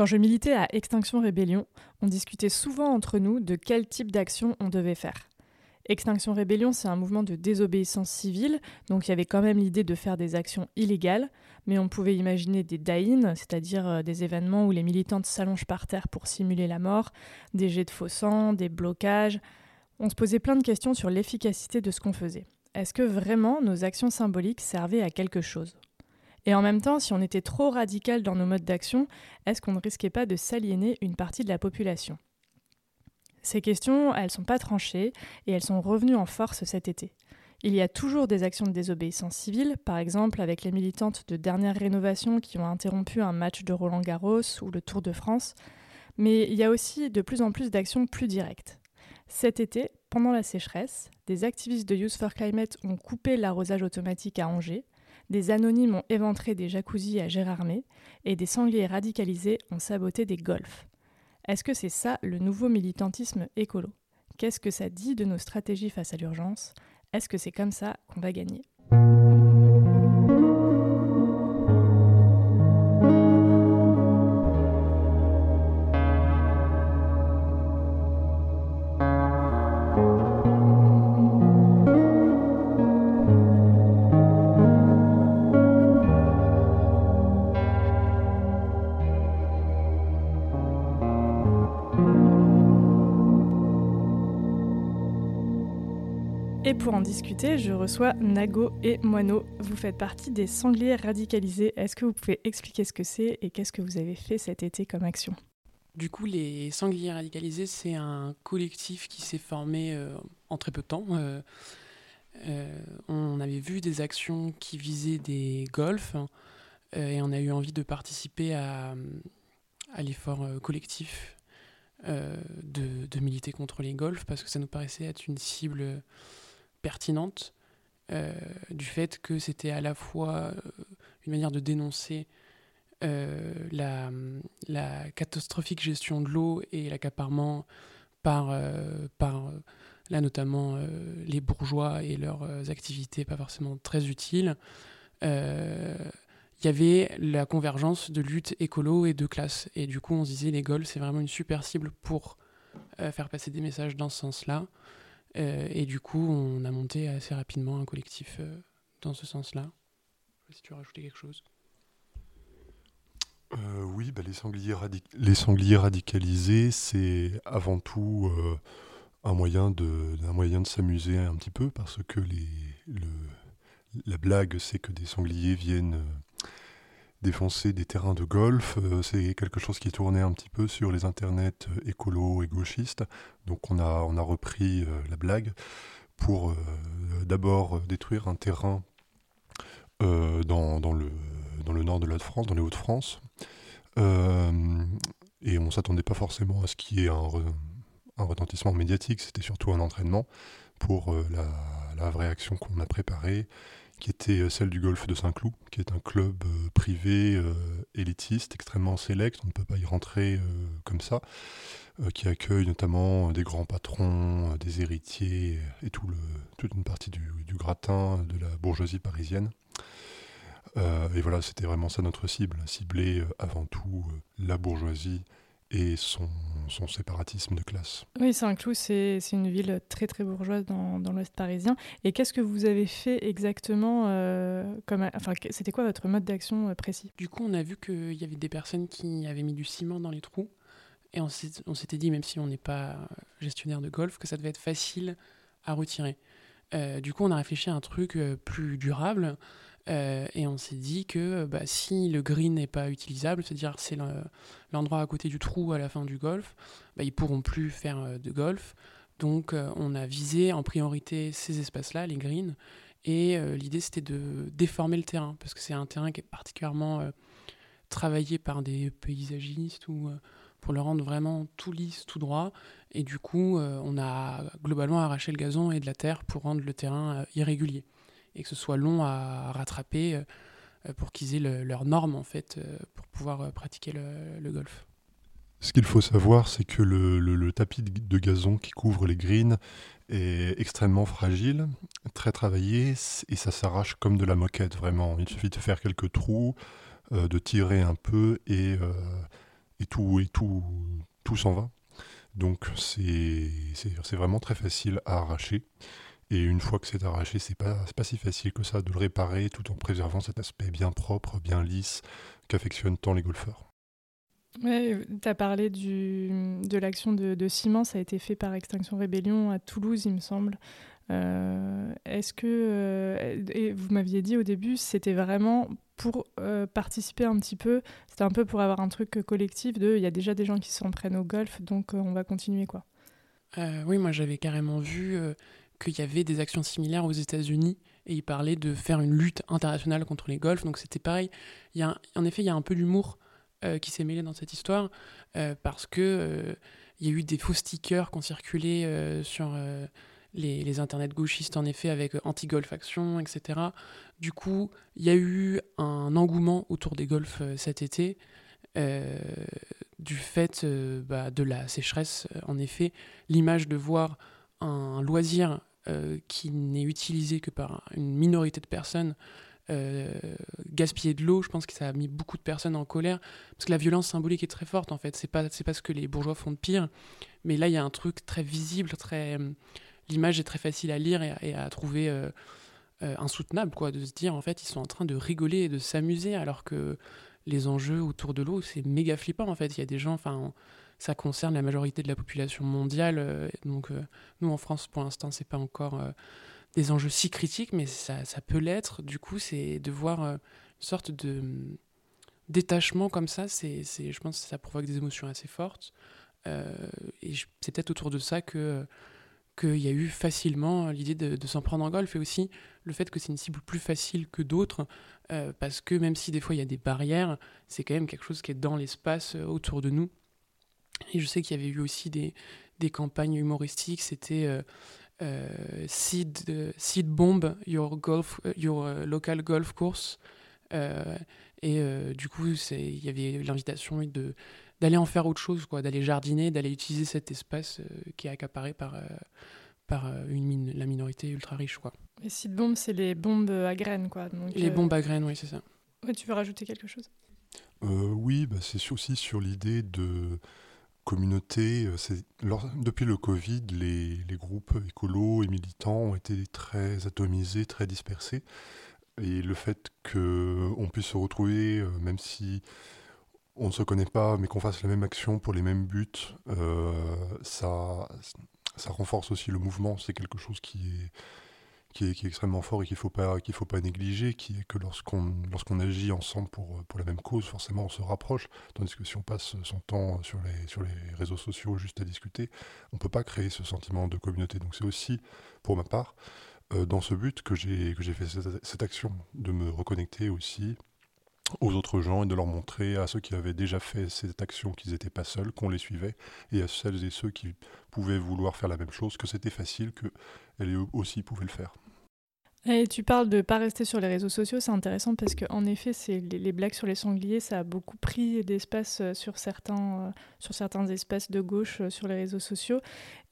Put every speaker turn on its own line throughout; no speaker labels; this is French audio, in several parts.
Quand je militais à Extinction Rébellion, on discutait souvent entre nous de quel type d'action on devait faire. Extinction Rébellion, c'est un mouvement de désobéissance civile, donc il y avait quand même l'idée de faire des actions illégales, mais on pouvait imaginer des die c'est-à-dire euh, des événements où les militantes s'allongent par terre pour simuler la mort, des jets de faux sang, des blocages. On se posait plein de questions sur l'efficacité de ce qu'on faisait. Est-ce que vraiment nos actions symboliques servaient à quelque chose? Et en même temps, si on était trop radical dans nos modes d'action, est-ce qu'on ne risquait pas de s'aliéner une partie de la population? Ces questions, elles sont pas tranchées et elles sont revenues en force cet été. Il y a toujours des actions de désobéissance civile, par exemple avec les militantes de dernière rénovation qui ont interrompu un match de Roland Garros ou le Tour de France, mais il y a aussi de plus en plus d'actions plus directes. Cet été, pendant la sécheresse, des activistes de Youth for Climate ont coupé l'arrosage automatique à Angers, des anonymes ont éventré des jacuzzis à Gérardmer et des sangliers radicalisés ont saboté des golfs. Est-ce que c'est ça le nouveau militantisme écolo? Qu'est-ce que ça dit de nos stratégies face à l'urgence? Est-ce que c'est comme ça qu'on va gagner? En discuter, je reçois Nago et Moineau. Vous faites partie des sangliers radicalisés. Est-ce que vous pouvez expliquer ce que c'est et qu'est-ce que vous avez fait cet été comme action?
Du coup, les sangliers radicalisés, c'est un collectif qui s'est formé euh, en très peu de temps. Euh, euh, on avait vu des actions qui visaient des golfs et on a eu envie de participer à, l'effort collectif de, de, militer contre les golfs parce que ça nous paraissait être une cible pertinente euh, du fait que c'était à la fois euh, une manière de dénoncer euh, la, catastrophique gestion de l'eau et l'accaparement par, là notamment les bourgeois et leurs activités pas forcément très utiles. Il y avait la convergence de lutte écolo et de classe. Et du coup, on se disait, les Gauls, c'est vraiment une super cible pour faire passer des messages dans ce sens-là. Euh, et du coup, on a monté assez rapidement un collectif euh, dans ce sens-là. Si tu veux rajouter quelque chose.
Euh, oui, bah, les, sangliers radicalisés, c'est avant tout un moyen de, s'amuser un petit peu parce que la blague, c'est que des sangliers viennent défoncer des terrains de golf. Euh, c'est quelque chose qui tourné un petit peu sur les internets euh, écolos et gauchistes. Donc on a, on a repris euh, la blague pour d'abord détruire un terrain dans, dans, le, dans le nord de la France, dans les Hauts-de-France. et on ne s'attendait pas forcément à ce qu'il y ait un, un retentissement médiatique, c'était surtout un entraînement pour la, la vraie action qu'on a préparée qui était euh, celle du golfe de Saint-Cloud, qui est un club euh, privé euh, élitiste, extrêmement sélect, on ne peut pas y rentrer comme ça, qui accueille notamment des grands patrons, des héritiers et toute une partie du, gratin de la bourgeoisie parisienne. et voilà, c'était vraiment ça notre cible, cibler avant tout la bourgeoisie et son, son, séparatisme de classe.
Oui, Saint-Cloud, c'est une ville très très bourgeoise dans, dans l'Ouest parisien. Et qu'est-ce que vous avez fait exactement euh, comme, enfin, C'était quoi votre mode d'action euh, précis?
Du coup, on a vu qu'il y avait des personnes qui avaient mis du ciment dans les trous. Et on s'était dit, même si on n'est pas gestionnaire de golf, que ça devait être facile à retirer. Euh, du coup, on a réfléchi à un truc plus durable. Euh, et on s'est dit que bah, si le green n'est pas utilisable, c'est-à-dire c'est l'endroit à côté du trou à la fin du golf, bah, ils pourront plus faire euh, de golf. Donc euh, on a visé en priorité ces espaces-là, les greens, et l'idée c'était de déformer le terrain, parce que c'est un terrain qui est particulièrement travaillé par des paysagistes ou pour le rendre vraiment tout lisse, tout droit. Et du coup, on a globalement arraché le gazon et de la terre pour rendre le terrain irrégulier et que ce soit long à rattraper euh, pour qu'ils aient leurs normes euh, pour pouvoir euh, pratiquer le, golf.
Ce qu'il faut savoir, c'est que le, tapis de gazon qui couvre les greens est extrêmement fragile, très travaillé, et ça s'arrache comme de la moquette, vraiment. Il suffit de faire quelques trous, de tirer un peu, et, et tout, et tout, tout s'en va. Donc c'est vraiment très facile à arracher. Et une fois que c'est arraché, c'est pas, pas si facile que ça de le réparer tout en préservant cet aspect bien propre, bien lisse qu'affectionnent tant les golfeurs.
Ouais, tu as parlé du, de l'action de, de, ciment, ça a été fait par Extinction Rébellion à Toulouse, il me semble. Euh, est-ce que, euh, et vous m'aviez dit au début, c'était vraiment pour euh, participer un petit peu, c'était un peu pour avoir un truc collectif de, il y a déjà des gens qui s'en prennent au golf, donc on va continuer quoi.
oui, moi j'avais carrément vu qu'il y avait des actions similaires aux États-Unis et il parlait de faire une lutte internationale contre les golfs, donc c'était pareil. Il y a, en effet, il y a un peu d'humour qui s'est mêlé dans cette histoire parce que il y a eu des faux stickers qui ont circulé sur les, internets gauchistes, en effet, avec euh, anti-golf action, etc. Du coup, il y a eu un engouement autour des golfs euh, cet été, euh, du fait bah, de la sécheresse. En effet, l'image de voir un loisir qui n'est utilisé que par une minorité de personnes gaspiller de l'eau, je pense que ça a mis beaucoup de personnes en colère, parce que la violence symbolique est très forte en fait, c'est pas, pas ce que les bourgeois font de pire, mais là il y a un truc très visible, très l'image est très facile à lire et, à trouver euh, euh, insoutenable, quoi, de se dire en fait ils sont en train de rigoler et de s'amuser alors que les enjeux autour de l'eau c'est méga flippant en fait. Il y a des gens, enfin ça concerne la majorité de la population mondiale, euh, donc nous en France pour l'instant c'est pas encore des enjeux si critiques, mais ça, ça peut l'être. Du coup c'est de voir une sorte de détachement comme ça, c'est, je pense que ça provoque des émotions assez fortes. et c'est peut-être autour de ça que qu'il y a eu facilement l'idée de, s'en prendre en golf et aussi le fait que c'est une cible plus facile que d'autres euh, parce que même si des fois il y a des barrières, c'est quand même quelque chose qui est dans l'espace euh, autour de nous. Et je sais qu'il y avait eu aussi des, des campagnes humoristiques, c'était euh, seed, seed Bomb, your, golf, your local golf course. et du coup, il y avait l'invitation de d'aller en faire autre chose, quoi, d'aller jardiner, d'aller utiliser cet espace euh, qui est accaparé par, euh, par euh, une la minorité ultra riche. Quoi.
Les sites bombes, c'est les bombes à graines. Quoi.
les bombes à graines, oui, c'est ça.
tu veux rajouter quelque chose?
Oui, bah, c'est aussi sur l'idée de communauté. depuis le Covid, les, groupes écolos et militants ont été très atomisés, très dispersés. Et le fait qu'on puisse se retrouver, même si on ne se connaît pas, mais qu'on fasse la même action pour les mêmes buts, euh, ça, ça renforce aussi le mouvement. C'est quelque chose qui est, qui est, extrêmement fort et qu'il ne faut, pas, négliger, qui est que lorsqu'on, agit ensemble pour, la même cause, forcément on se rapproche. Tandis que si on passe son temps sur les, réseaux sociaux juste à discuter, on ne peut pas créer ce sentiment de communauté. Donc c'est aussi, pour ma part, euh, dans ce but que j'ai, que fait cette, cette action, de me reconnecter aussi aux autres gens et de leur montrer à ceux qui avaient déjà fait cette action qu'ils n'étaient pas seuls, qu'on les suivait, et à celles et ceux qui pouvaient vouloir faire la même chose, que c'était facile, qu'elles aussi pouvaient le faire.
Et tu parles de ne pas rester sur les réseaux sociaux, c'est intéressant parce qu'en effet, c'est les, blagues sur les sangliers, ça a beaucoup pris d'espace euh, sur certains, euh, sur certains espaces de gauche euh, sur les réseaux sociaux.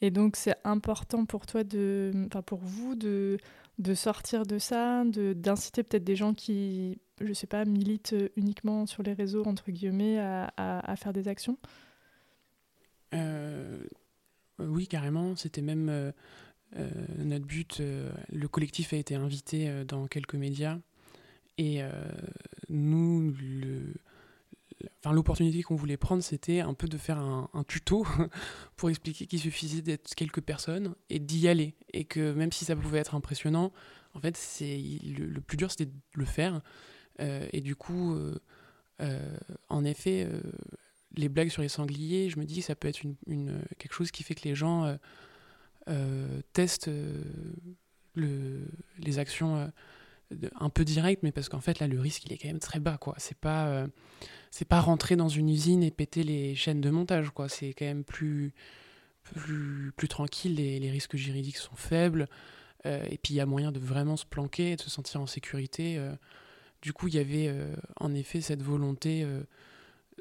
Et donc, c'est important pour toi, de, enfin pour vous, de, de sortir de ça, d'inciter peut-être des gens qui, je sais pas, militent uniquement sur les réseaux, entre guillemets, à, à, faire des actions?
Euh, Oui, carrément. C'était même notre but. le collectif a été invité dans quelques médias. Et nous, enfin, l'opportunité qu'on voulait prendre, c'était un peu de faire un, tuto pour expliquer qu'il suffisait d'être quelques personnes et d'y aller. Et que même si ça pouvait être impressionnant, en fait, c'est le, plus dur, c'était de le faire. Euh, et du coup, euh, euh, en effet, les blagues sur les sangliers, je me dis que ça peut être une, quelque chose qui fait que les gens testent le, les actions un peu direct, mais parce qu'en fait là le risque il est quand même très bas quoi. C'est pas euh, pas rentrer dans une usine et péter les chaînes de montage quoi. C'est quand même plus plus, plus tranquille. Les, risques juridiques sont faibles euh, et puis il y a moyen de vraiment se planquer et de se sentir en sécurité. Euh. Du coup il y avait en effet cette volonté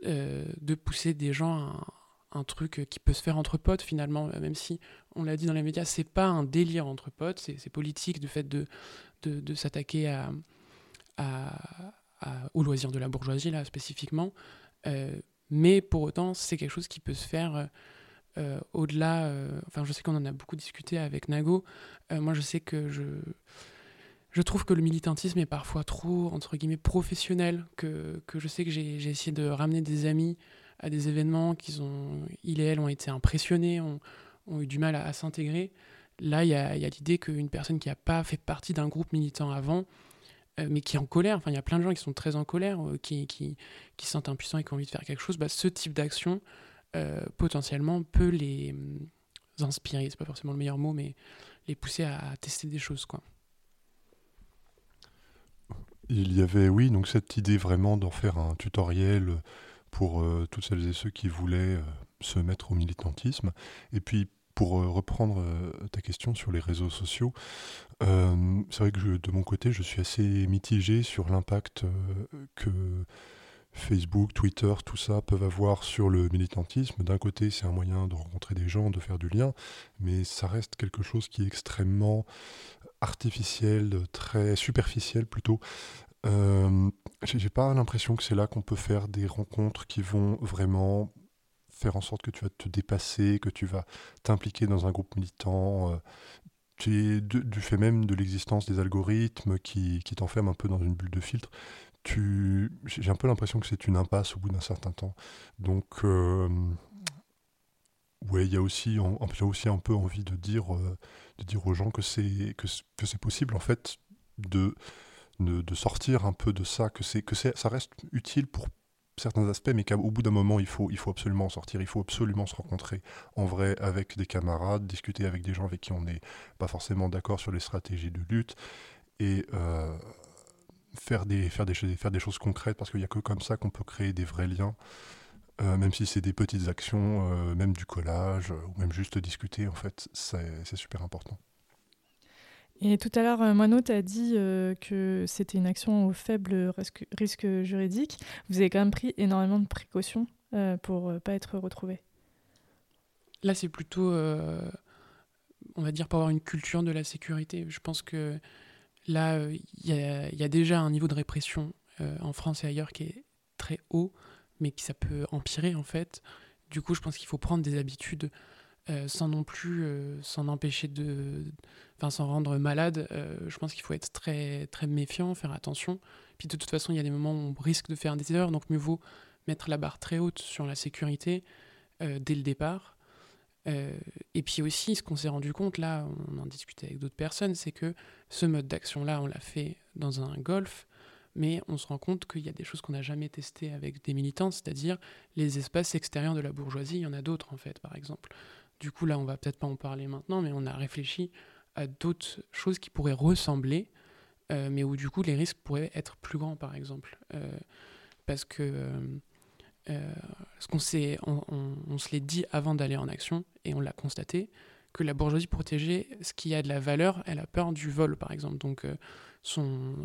de pousser des gens à un, truc qui peut se faire entre potes finalement, même si on l'a dit dans les médias, c'est pas un délire entre potes, c'est politique du fait de de, s'attaquer à, à, au loisir de la bourgeoisie, là, spécifiquement. Euh, Mais pour autant, c'est quelque chose qui peut se faire au-delà. enfin, je sais qu'on en a beaucoup discuté avec Nago. moi, je sais que je je trouve que le militantisme est parfois trop, entre guillemets, professionnel, que, que je sais que j'ai essayé de ramener des amis à des événements qu'ils ont, et elles ont été impressionnés, ont, eu du mal à, s'intégrer. Là, il y a, l'idée qu'une personne qui n'a pas fait partie d'un groupe militant avant, euh, mais qui est en colère, enfin, il y a plein de gens qui sont très en colère, euh, qui, se sentent impuissants et qui ont envie de faire quelque chose, bah, ce type d'action, euh, potentiellement, peut les inspirer, c'est pas forcément le meilleur mot, mais les pousser à, à tester des choses, quoi.
Il y avait, oui, donc cette idée vraiment d'en faire un tutoriel pour euh, toutes celles et ceux qui voulaient euh, se mettre au militantisme. Et puis, pour euh, reprendre ta question sur les réseaux sociaux, c'est vrai que de mon côté, je suis assez mitigé sur l'impact que Facebook, Twitter, tout ça peuvent avoir sur le militantisme. D'un côté, c'est un moyen de rencontrer des gens, de faire du lien, mais ça reste quelque chose qui est extrêmement artificiel, très superficiel plutôt. Euh, j'ai pas l'impression que c'est là qu'on peut faire des rencontres qui vont vraiment faire en sorte que tu vas te dépasser, que tu vas t'impliquer dans un groupe militant. Euh, du, fait même de l'existence des algorithmes qui, qui t'enferment un peu dans une bulle de filtre, j'ai un peu l'impression que c'est une impasse au bout d'un certain temps. Donc, euh, ouais, il y a aussi, aussi un peu envie de dire, euh, de dire aux gens que c'est possible en fait de, de, sortir un peu de ça, que c'est que ça reste utile pour certains aspects, mais qu'au bout d'un moment, il faut, il faut absolument en sortir, il faut absolument se rencontrer en vrai avec des camarades, discuter avec des gens avec qui on n'est pas forcément d'accord sur les stratégies de lutte, et euh, faire des, faire, des, faire des choses concrètes, parce qu'il n'y a que comme ça qu'on peut créer des vrais liens, euh, même si c'est des petites actions, euh, même du collage, ou même juste discuter, en fait, c'est super important.
Et tout à l'heure, euh, Moineau, tu as dit que c'était une action au faible risque, juridique. Vous avez quand même pris énormément de précautions pour ne pas être retrouvé.
Là, c'est plutôt, on va dire, pour avoir une culture de la sécurité. Je pense que Là, il y, a déjà un niveau de répression euh, en France et ailleurs qui est très haut, mais qui ça peut empirer en fait. Du coup, je pense qu'il faut prendre des habitudes euh, sans non plus euh, s'en empêcher de, enfin, s'en rendre malade. je pense qu'il faut être très très méfiant, faire attention. Puis de toute façon, il y a des moments où on risque de faire des erreurs, donc mieux vaut mettre la barre très haute sur la sécurité dès le départ euh, et puis aussi, ce qu'on s'est rendu compte, là, on en discutait avec d'autres personnes, c'est que ce mode d'action-là, on l'a fait dans un golf, mais on se rend compte qu'il y a des choses qu'on n'a jamais testées avec des militants, c'est-à-dire les espaces extérieurs de la bourgeoisie, il y en a d'autres en fait, par exemple. Du coup, là, on va peut-être pas en parler maintenant, mais on a réfléchi à d'autres choses qui pourraient ressembler, euh, mais où du coup les risques pourraient être plus grands, par exemple. Euh, parce que euh, qu'on s'est, on, se l'est dit avant d'aller en action, et on l'a constaté, que la bourgeoisie protégée, ce qui a de la valeur, elle a peur du vol, par exemple. Donc,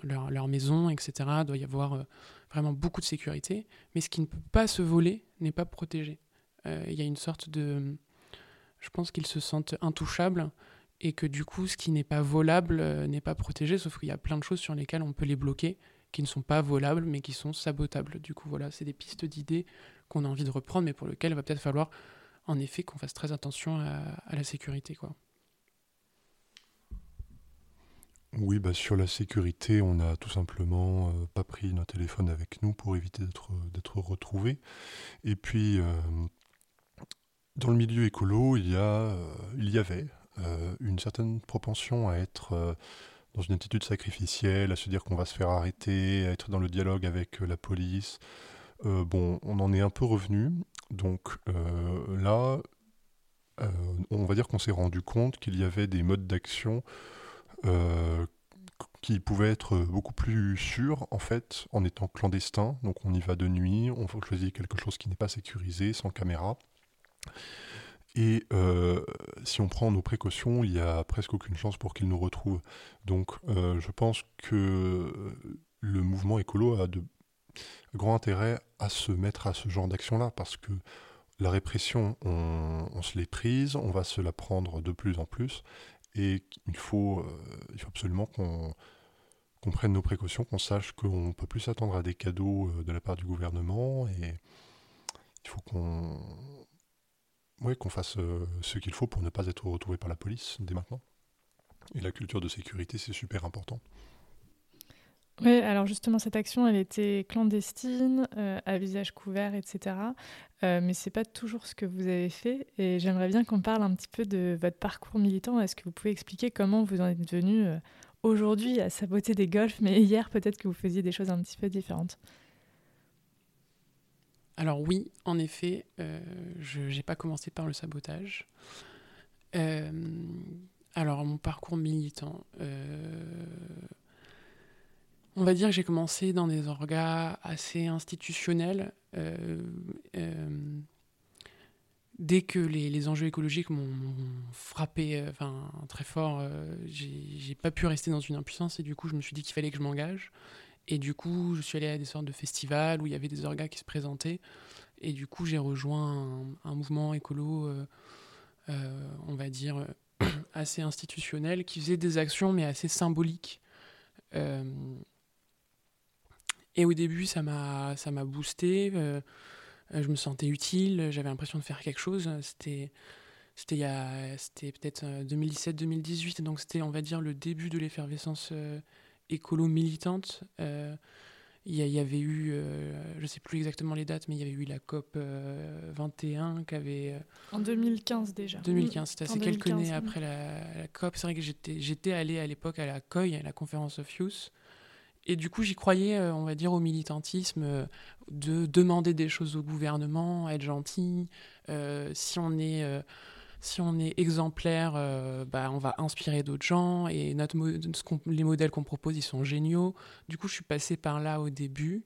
leur, leur, maison, etc., doit y avoir vraiment beaucoup de sécurité. Mais ce qui ne peut pas se voler n'est pas protégé. Il y a une sorte de... Je pense qu'ils se sentent intouchables et que du coup, ce qui n'est pas volable n'est pas protégé, sauf qu'il y a plein de choses sur lesquelles on peut les bloquer qui ne sont pas volables, mais qui sont sabotables. Du coup, voilà, c'est des pistes d'idées qu'on a envie de reprendre, mais pour lesquelles il va peut-être falloir, en effet, qu'on fasse très attention à, la sécurité.
Oui, bah sur la sécurité, on n'a tout simplement euh, pas pris nos téléphones avec nous pour éviter d'être retrouvés. Et puis, euh, dans le milieu écolo, il y, a, euh, il y avait une certaine propension à être dans une attitude sacrificielle, à se dire qu'on va se faire arrêter, à être dans le dialogue avec euh, la police. Euh, bon, on en est un peu revenu. Donc euh, là, on va dire qu'on s'est rendu compte qu'il y avait des modes d'action qui pouvaient être beaucoup plus sûrs, en fait, en étant clandestin. Donc on y va de nuit, on choisir quelque chose qui n'est pas sécurisé, sans caméra. Et euh, si on prend nos précautions, il n'y a presque aucune chance pour qu'ils nous retrouvent. Donc euh, je pense que le mouvement écolo a de grands intérêt à se mettre à ce genre d'action-là, parce que la répression, on, se l'est prise, on va se la prendre de plus en plus, et il faut, euh, il faut absolument qu'on prenne nos précautions, qu'on sache qu'on ne peut plus s'attendre à des cadeaux de la part du gouvernement, et il faut qu'on ouais, qu'on fasse ce qu'il faut pour ne pas être retrouvé par la police dès maintenant. Et la culture de sécurité, c'est super important.
Oui, alors justement, cette action, elle était clandestine, euh, à visage couvert, etc. Euh, mais c'est pas toujours ce que vous avez fait. Et j'aimerais bien qu'on parle un petit peu de votre parcours militant. Est-ce que vous pouvez expliquer comment vous en êtes venu euh, aujourd'hui à saboter des golfs, mais hier, peut-être que vous faisiez des choses un petit peu différentes?
Alors oui, en effet, je n'ai pas commencé par le sabotage. alors, mon parcours militant on va dire que j'ai commencé dans des orgas assez institutionnels. Euh, euh, dès que les, enjeux écologiques m'ont frappé euh, très fort, j'ai pas pu rester dans une impuissance et du coup je me suis dit qu'il fallait que je m'engage. Et du coup je suis allé à des sortes de festivals où il y avait des orgas qui se présentaient. Et du coup j'ai rejoint un, mouvement écolo, on va dire, assez institutionnel qui faisait des actions mais assez symboliques. Et au début, ça m'a, boosté. Euh, euh, je me sentais utile. J'avais l'impression de faire quelque chose. C'était, peut-être 2017-2018. Euh, donc c'était, on va dire, le début de l'effervescence écolo militante. Il y, avait eu, je ne sais plus exactement les dates, mais il y avait eu la COP 21 qui avait...
en 2015 déjà.
2015, c'était assez quelques années après la, COP. C'est vrai que j'étais, allé à l'époque à la COI, à la Conference of Youth, et du coup, j'y croyais, euh, on va dire, au militantisme, euh, de demander des choses au gouvernement, être gentil. Euh, si on est si on est exemplaire, bah, on va inspirer d'autres gens et les modèles qu'on propose, ils sont géniaux. Du coup, je suis passée par là au début.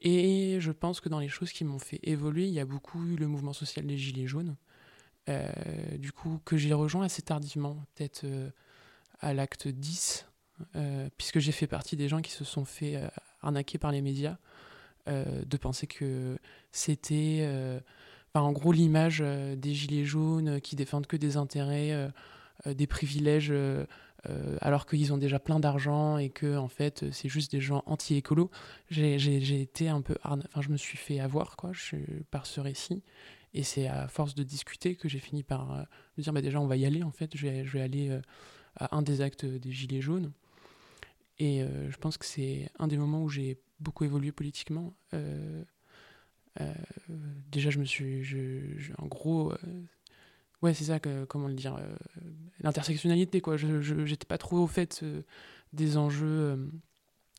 Et je pense que dans les choses qui m'ont fait évoluer, il y a beaucoup eu le mouvement social des Gilets jaunes. du coup, que j'ai rejoint assez tardivement, peut-être à l'acte 10 euh, puisque j'ai fait partie des gens qui se sont fait euh, arnaquer par les médias, euh, de penser que c'était en gros l'image des gilets jaunes qui défendent que des intérêts, des privilèges, alors qu'ils ont déjà plein d'argent et que en fait c'est juste des gens anti-écolo. J'ai été un peu, enfin je me suis fait avoir quoi, par ce récit. Et c'est à force de discuter que j'ai fini par me dire bah déjà on va y aller en fait, je vais, aller à un des actes des gilets jaunes. Et euh, je pense que c'est un des moments où j'ai beaucoup évolué politiquement. Euh, euh, déjà, je me suis. En gros. ouais, c'est ça, que, comment le dire. L'intersectionnalité, quoi. Je n'étais pas trop au fait des enjeux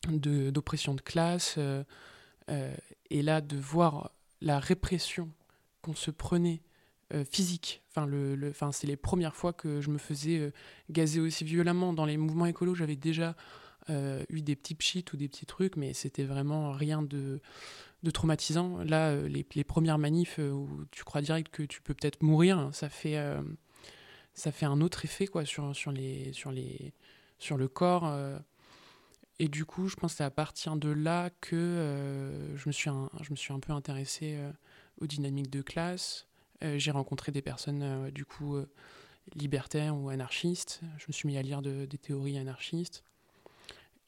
d'oppression de, classe. et là, de voir la répression qu'on se prenait physique. Enfin, le, le c'est les premières fois que je me faisais gazer aussi violemment. Dans les mouvements écolos, j'avais déjà euh, eu des petits pchits ou des petits trucs, mais c'était vraiment rien de, de traumatisant. Là, euh, les, premières manifs euh, où tu crois direct que tu peux peut-être mourir, ça fait, fait un autre effet quoi, sur, les, sur, les, sur le corps. et du coup, je pense que c'est à partir de là que je, me suis un, peu intéressé aux dynamiques de classe. J'ai rencontré des personnes, du coup, libertaires ou anarchistes. Je me suis mis à lire de, des théories anarchistes.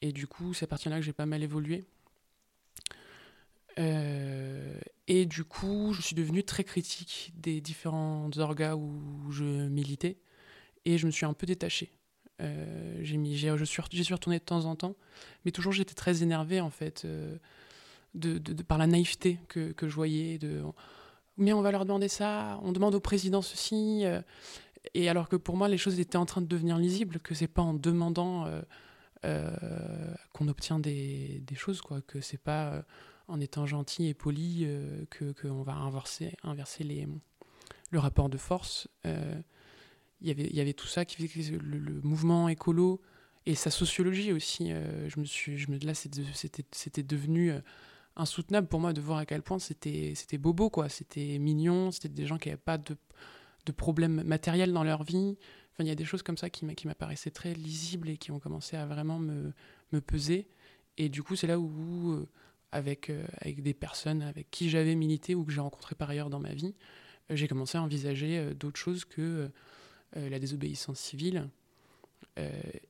Et du coup, c'est à partir de là que j'ai pas mal évolué. Euh, et du coup, je suis devenu très critique des différents orgas où je militais. Et je me suis un peu détaché. Euh, j'ai je suis, j'y suis retourné de temps en temps, mais toujours j'étais très énervé en fait euh, de, de, par la naïveté que, que, je voyais. De, mais on va leur demander ça, on demande au président ceci, et alors que pour moi les choses étaient en train de devenir lisibles, que c'est pas en demandant qu'on obtient des, choses, quoi, que c'est pas en étant gentil et poli euh, que qu'on va inverser, inverser les, le rapport de force. Il y avait, il y avait tout ça qui fait que le, mouvement écolo et sa sociologie aussi. je me suis, je me, là, c'était, devenu insoutenable pour moi de voir à quel point c'était, bobo, quoi. C'était mignon, c'était des gens qui n'avaient pas de, de problèmes matériels dans leur vie, il y a des choses comme ça qui m'apparaissaient très lisibles et qui ont commencé à vraiment me, me peser. Et du coup, c'est là où, euh, avec, euh, avec des personnes avec qui j'avais milité ou que j'ai rencontré par ailleurs dans ma vie, euh, j'ai commencé à envisager d'autres choses que la désobéissance civile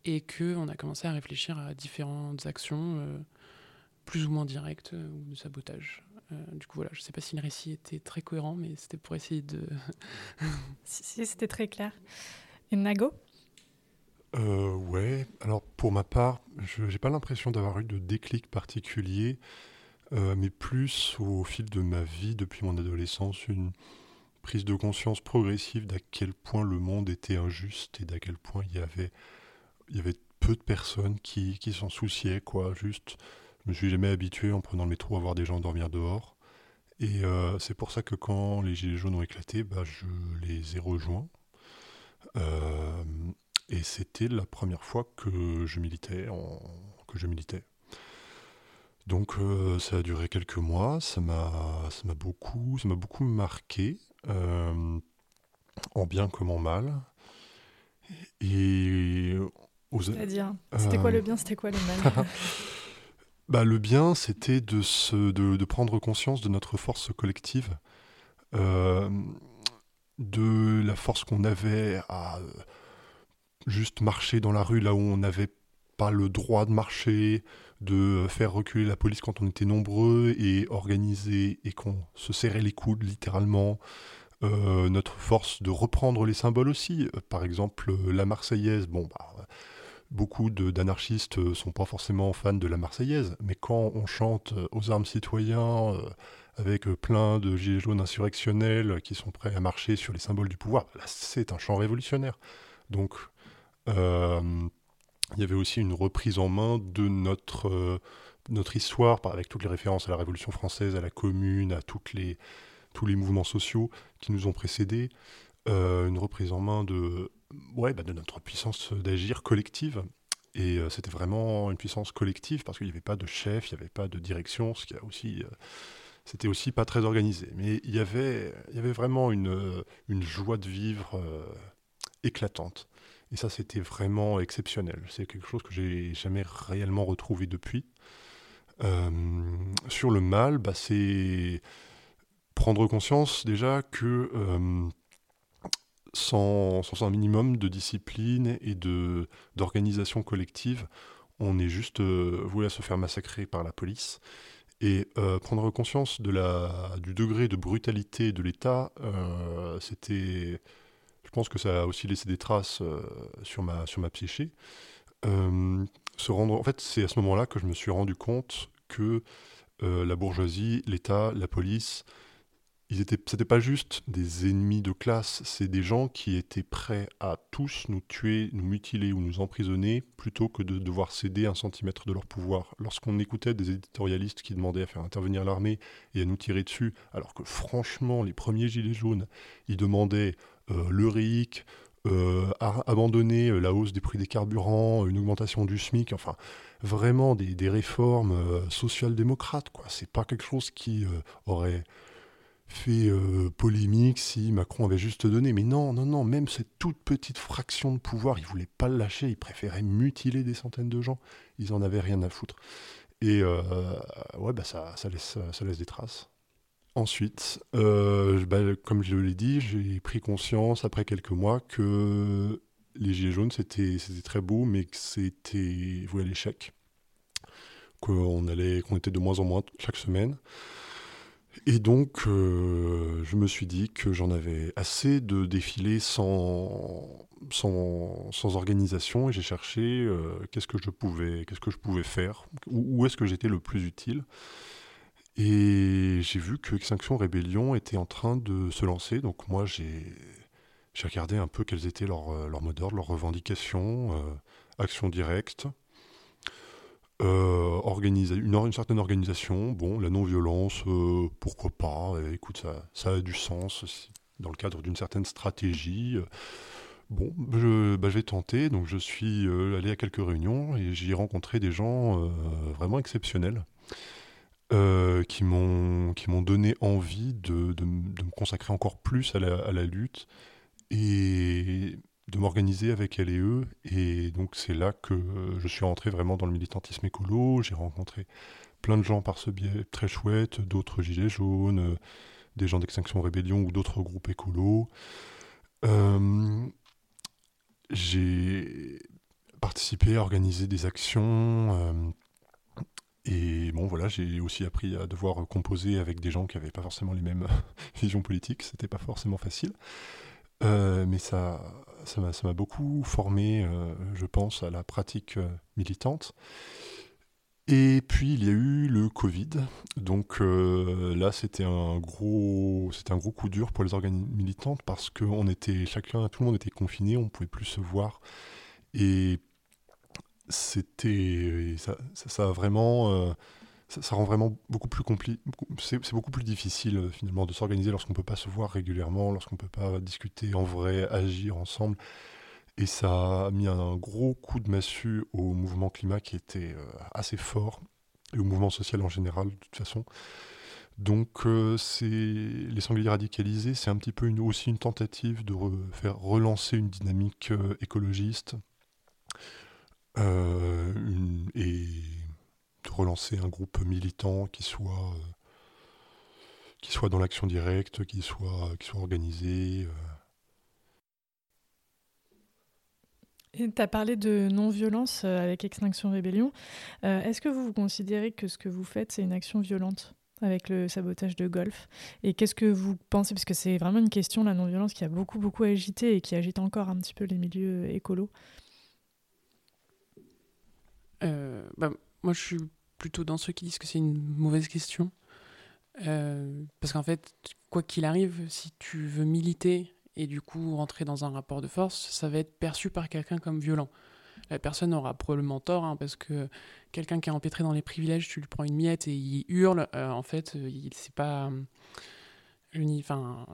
et qu'on a commencé à réfléchir à différentes actions plus ou moins directes ou de sabotage. du coup, voilà, je ne sais pas si le récit était très cohérent, mais c'était pour essayer de.
si, c'était très clair. Et Nago?
Euh, Ouais, alors pour ma part, je n'ai pas l'impression d'avoir eu de déclic particulier, mais plus au fil de ma vie depuis mon adolescence, une prise de conscience progressive d'à quel point le monde était injuste et d'à quel point il y avait, il y avait peu de personnes qui, qui s'en souciaient, quoi. Juste, je me suis jamais habitué en prenant le métro à voir des gens dormir dehors. Et euh, c'est pour ça que quand les Gilets jaunes ont éclaté, bah, je les ai rejoints. Euh, et c'était la première fois que je militais. Que je militais. Donc euh, ça a duré quelques mois, ça m'a beaucoup, ça beaucoup marqué. Euh, en bien comme en mal. Et
C'est-à-dire, c'était quoi le bien, c'était quoi le mal
bah, Le bien, c'était de, de, de, prendre conscience de notre force collective, euh, de la force qu'on avait à euh, juste marcher dans la rue là où on n'avait pas le droit de marcher, de faire reculer la police quand on était nombreux et organiser et qu'on se serrait les coudes littéralement. Euh, notre force de reprendre les symboles aussi. Euh, par exemple, euh, la Marseillaise, bon, bah, beaucoup d'anarchistes ne sont pas forcément fans de la Marseillaise, mais quand on chante aux armes citoyens avec plein de gilets jaunes insurrectionnels qui sont prêts à marcher sur les symboles du pouvoir, là c'est un chant révolutionnaire. Donc il y avait aussi une reprise en main de notre, euh, notre histoire, avec toutes les références à la Révolution française, à la Commune, à les, tous les mouvements sociaux qui nous ont précédés, euh, une reprise en main de, ouais, bah, de notre puissance d'agir collective. Et euh, c'était vraiment une puissance collective parce qu'il n'y avait pas de chef, il n'y avait pas de direction, ce qui a aussi c'était aussi pas très organisé. Mais il y avait, il y avait vraiment une, une joie de vivre éclatante. Et ça, c'était vraiment exceptionnel. C'est quelque chose que j'ai jamais réellement retrouvé depuis. Euh, sur le mal, bah, c'est prendre conscience déjà que euh, sans, un minimum de discipline et de d'organisation collective, on est juste euh, voué à se faire massacrer par la police. Et prendre conscience de la, du degré de brutalité de l'État, c'était pense que ça a aussi laissé des traces euh, sur, ma, sur ma psyché. Euh, se rendre, en fait, c'est à ce moment-là que je me suis rendu compte que euh, la bourgeoisie, l'État, la police, ils étaient, c'était pas juste des ennemis de classe, c'est des gens qui étaient prêts à tous nous tuer, nous mutiler ou nous emprisonner plutôt que de devoir céder un centimètre de leur pouvoir. Lorsqu'on écoutait des éditorialistes qui demandaient à faire intervenir l'armée et à nous tirer dessus, alors que franchement, les premiers gilets jaunes, ils demandaient le RIC, euh, abandonner euh, la hausse des prix des carburants, une augmentation du SMIC, enfin vraiment des, réformes social-démocrates. Quoi. C'est pas quelque chose qui aurait fait polémique si Macron avait juste donné. Mais non, non, non, même cette toute petite fraction de pouvoir, il voulait pas le lâcher, il préférait mutiler des centaines de gens. Ils en avaient rien à foutre. Et ouais, bah ça laisse des traces. Ensuite, euh, bah, comme je l'ai dit, j'ai pris conscience après quelques mois que les Gilets jaunes, c'était très beau, mais que c'était voué à l'échec. Qu'on qu'on était de moins en moins chaque semaine. Et donc, euh, je me suis dit que j'en avais assez de défiler sans, organisation et j'ai cherché euh, qu'est-ce que je pouvais, qu'est-ce que je pouvais faire, où est-ce que j'étais le plus utile? Et j'ai vu que Extinction Rébellion était en train de se lancer. Donc moi, j'ai regardé un peu quels étaient leurs leur mots d'ordre, leurs revendications, euh, actions directes, euh, une, certaine organisation. Bon, la non-violence, euh, pourquoi pas Écoute, ça, ça a du sens dans le cadre d'une certaine stratégie. Bon, je, bah, je vais tenter. Donc je suis allé à quelques réunions et j'y ai rencontré des gens vraiment exceptionnels. Euh, qui m'ont donné envie de, de, me consacrer encore plus à la, à la lutte et de m'organiser avec elle et eux. Et donc c'est là que je suis rentré vraiment dans le militantisme écolo. J'ai rencontré plein de gens par ce biais très chouettes, d'autres gilets jaunes, des gens d'Extinction Rébellion ou d'autres groupes écolos. Euh, j'ai participé à organiser des actions. Euh, Et bon, voilà, j'ai aussi appris à devoir composer avec des gens qui n'avaient pas forcément les mêmes visions politiques. C'était pas forcément facile. Euh, mais ça ça m'a beaucoup formé, euh, je pense, à la pratique euh, militante. Et puis il y a eu le Covid, donc là c'était un gros, c'était un gros coup dur pour les organes militantes parce que on était chacun, tout le monde était confiné, on pouvait plus se voir et c'était ça, ça, a vraiment euh, ça, rend vraiment beaucoup plus compliqué c'est beaucoup plus difficile euh, finalement de s'organiser lorsqu'on peut pas se voir régulièrement lorsqu'on peut pas discuter en vrai agir ensemble. Et ça a mis un gros coup de massue au mouvement climat qui était euh, assez fort et au mouvement social en général de toute façon. Donc c'est les sangliers radicalisés c'est un petit peu aussi une tentative de faire relancer une dynamique écologiste euh, et de relancer un groupe militant qui soit, euh, qui soit dans l'action directe, qui soit, qui soit organisé.
Euh. Tu as parlé de non-violence avec Extinction Rébellion. Est-ce que vous, vous considérez que ce que vous faites, c'est une action violente avec le sabotage de golf? Et qu'est-ce que vous pensez? Parce que c'est vraiment une question, la non-violence, qui a beaucoup, beaucoup agité et qui agite encore un petit peu les milieux écolos.
Euh, bah, moi, je suis plutôt dans ceux qui disent que c'est une mauvaise question. Euh, parce qu'en fait, quoi qu'il arrive, si tu veux militer et du coup rentrer dans un rapport de force, ça va être perçu par quelqu'un comme violent. La personne aura probablement tort, hein, parce que quelqu'un qui est empêtré dans les privilèges, tu lui prends une miette et il hurle, euh, en fait, c'est pas,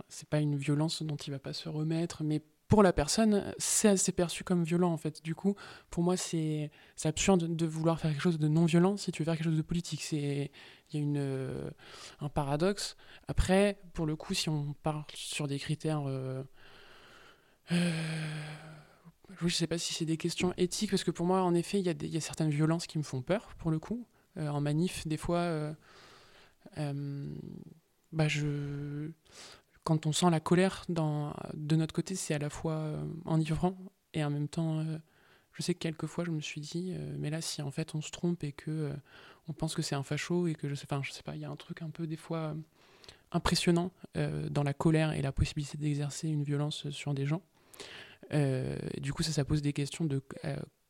c'est pas une violence dont il va pas se remettre, mais pour la personne, c'est perçu comme violent en fait. Du coup, pour moi, c'est absurde de vouloir faire quelque chose de non violent si tu veux faire quelque chose de politique. C'est il y a une euh, un paradoxe. Après, pour le coup, si on parle sur des critères, euh, euh, je sais pas si c'est des questions éthiques parce que pour moi, en effet, il y, a y a certaines violences qui me font peur pour le coup. en manif, des fois, bah je quand on sent la colère de notre côté, c'est à la fois euh, enivrant et en même temps, euh, je sais que quelquefois je me suis dit, euh, mais là, si en fait on se trompe et que on pense que c'est un facho et que je sais, je sais pas, il y a un truc un peu des fois impressionnant dans la colère et la possibilité d'exercer une violence sur des gens. du coup, ça, ça pose des questions de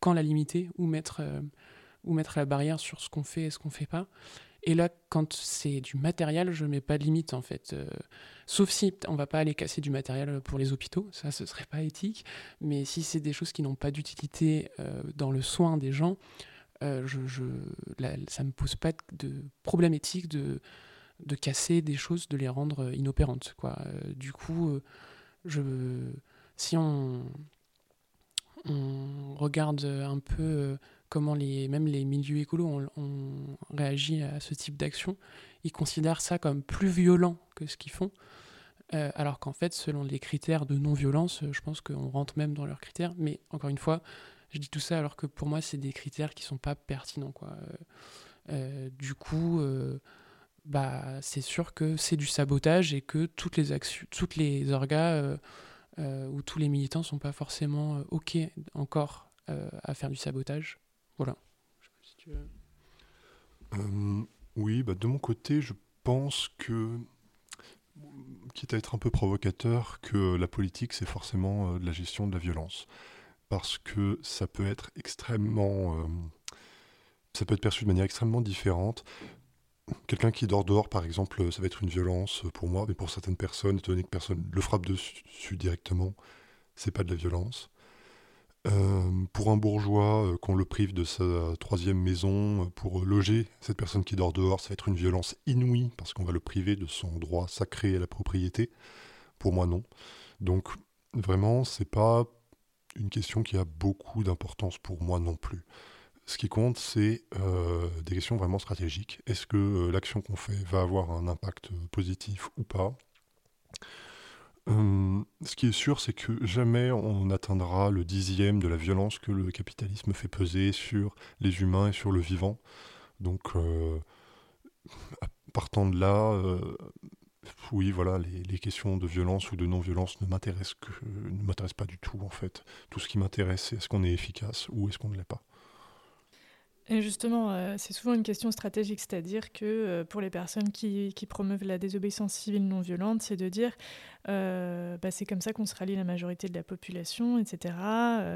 quand la limiter, ou mettre, où mettre la barrière sur ce qu'on fait et ce qu'on fait pas. Et là, quand c'est du matériel, je mets pas de limite en fait. Euh, sauf si on va pas aller casser du matériel pour les hôpitaux, ça ce serait pas éthique. Mais si c'est des choses qui n'ont pas d'utilité euh, dans le soin des gens, euh, ça me pose pas de problème éthique de, casser des choses, de les rendre inopérantes. Du coup, si on regarde un peu comment les, même les milieux écolos ont, réagi à ce type d'action, ils considèrent ça comme plus violent que ce qu'ils font. Euh, alors qu'en fait, selon les critères de non-violence, je pense qu'on rentre même dans leurs critères. Mais encore une fois, je dis tout ça alors que pour moi, c'est des critères qui sont pas pertinents. Euh, euh, du coup, bah, c'est sûr que c'est du sabotage et que toutes les, actions, toutes les orgas ou tous les militants sont pas forcément OK encore à faire du sabotage. Voilà.
Euh, oui, bah de mon côté, je pense que, quitte à être un peu provocateur, que la politique, c'est forcément euh, de la gestion de la violence. Parce que ça peut être extrêmement. Euh, ça peut être perçu de manière extrêmement différente. Quelqu'un qui dort dehors, par exemple, ça va être une violence pour moi, mais pour certaines personnes, étant donné que personne le frappe dessus directement, c'est pas de la violence. Euh, pour un bourgeois euh, qu'on le prive de sa troisième maison euh, pour loger cette personne qui dort dehors, ça va être une violence inouïe parce qu'on va le priver de son droit sacré à la propriété. Pour moi, non. Donc, vraiment, c'est pas une question qui a beaucoup d'importance pour moi non plus. Ce qui compte, c'est des questions vraiment stratégiques. Est-ce que l'action qu'on fait va avoir un impact positif ou pas? Euh, ce qui est sûr, c'est que jamais on n'atteindra le dixième de la violence que le capitalisme fait peser sur les humains et sur le vivant. Donc, euh, partant de là, euh, oui, voilà, les, questions de violence ou de non-violence ne m'intéressent que, ne m'intéressent pas du tout en fait. Tout ce qui m'intéresse, c'est est-ce qu'on est efficace ou est-ce qu'on ne l'est pas.
Et justement, c'est souvent une question stratégique, c'est-à-dire que pour les personnes qui, qui, promeuvent la désobéissance civile non violente, c'est de dire euh, bah, c'est comme ça qu'on se rallie la majorité de la population, etc.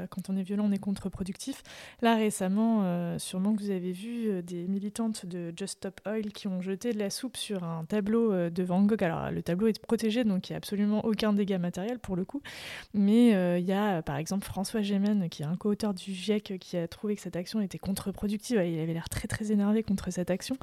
quand on est violent, on est contre-productif. Là, récemment, sûrement que vous avez vu des militantes de Just Stop Oil qui ont jeté de la soupe sur un tableau de Van Gogh. Alors, le tableau est protégé, donc il n'y a absolument aucun dégât matériel pour le coup. Mais il y a, par exemple, François Gémen, qui est un co-auteur du GIEC, qui a trouvé que cette action était contre-productive il avait l'air très très énervé contre cette action.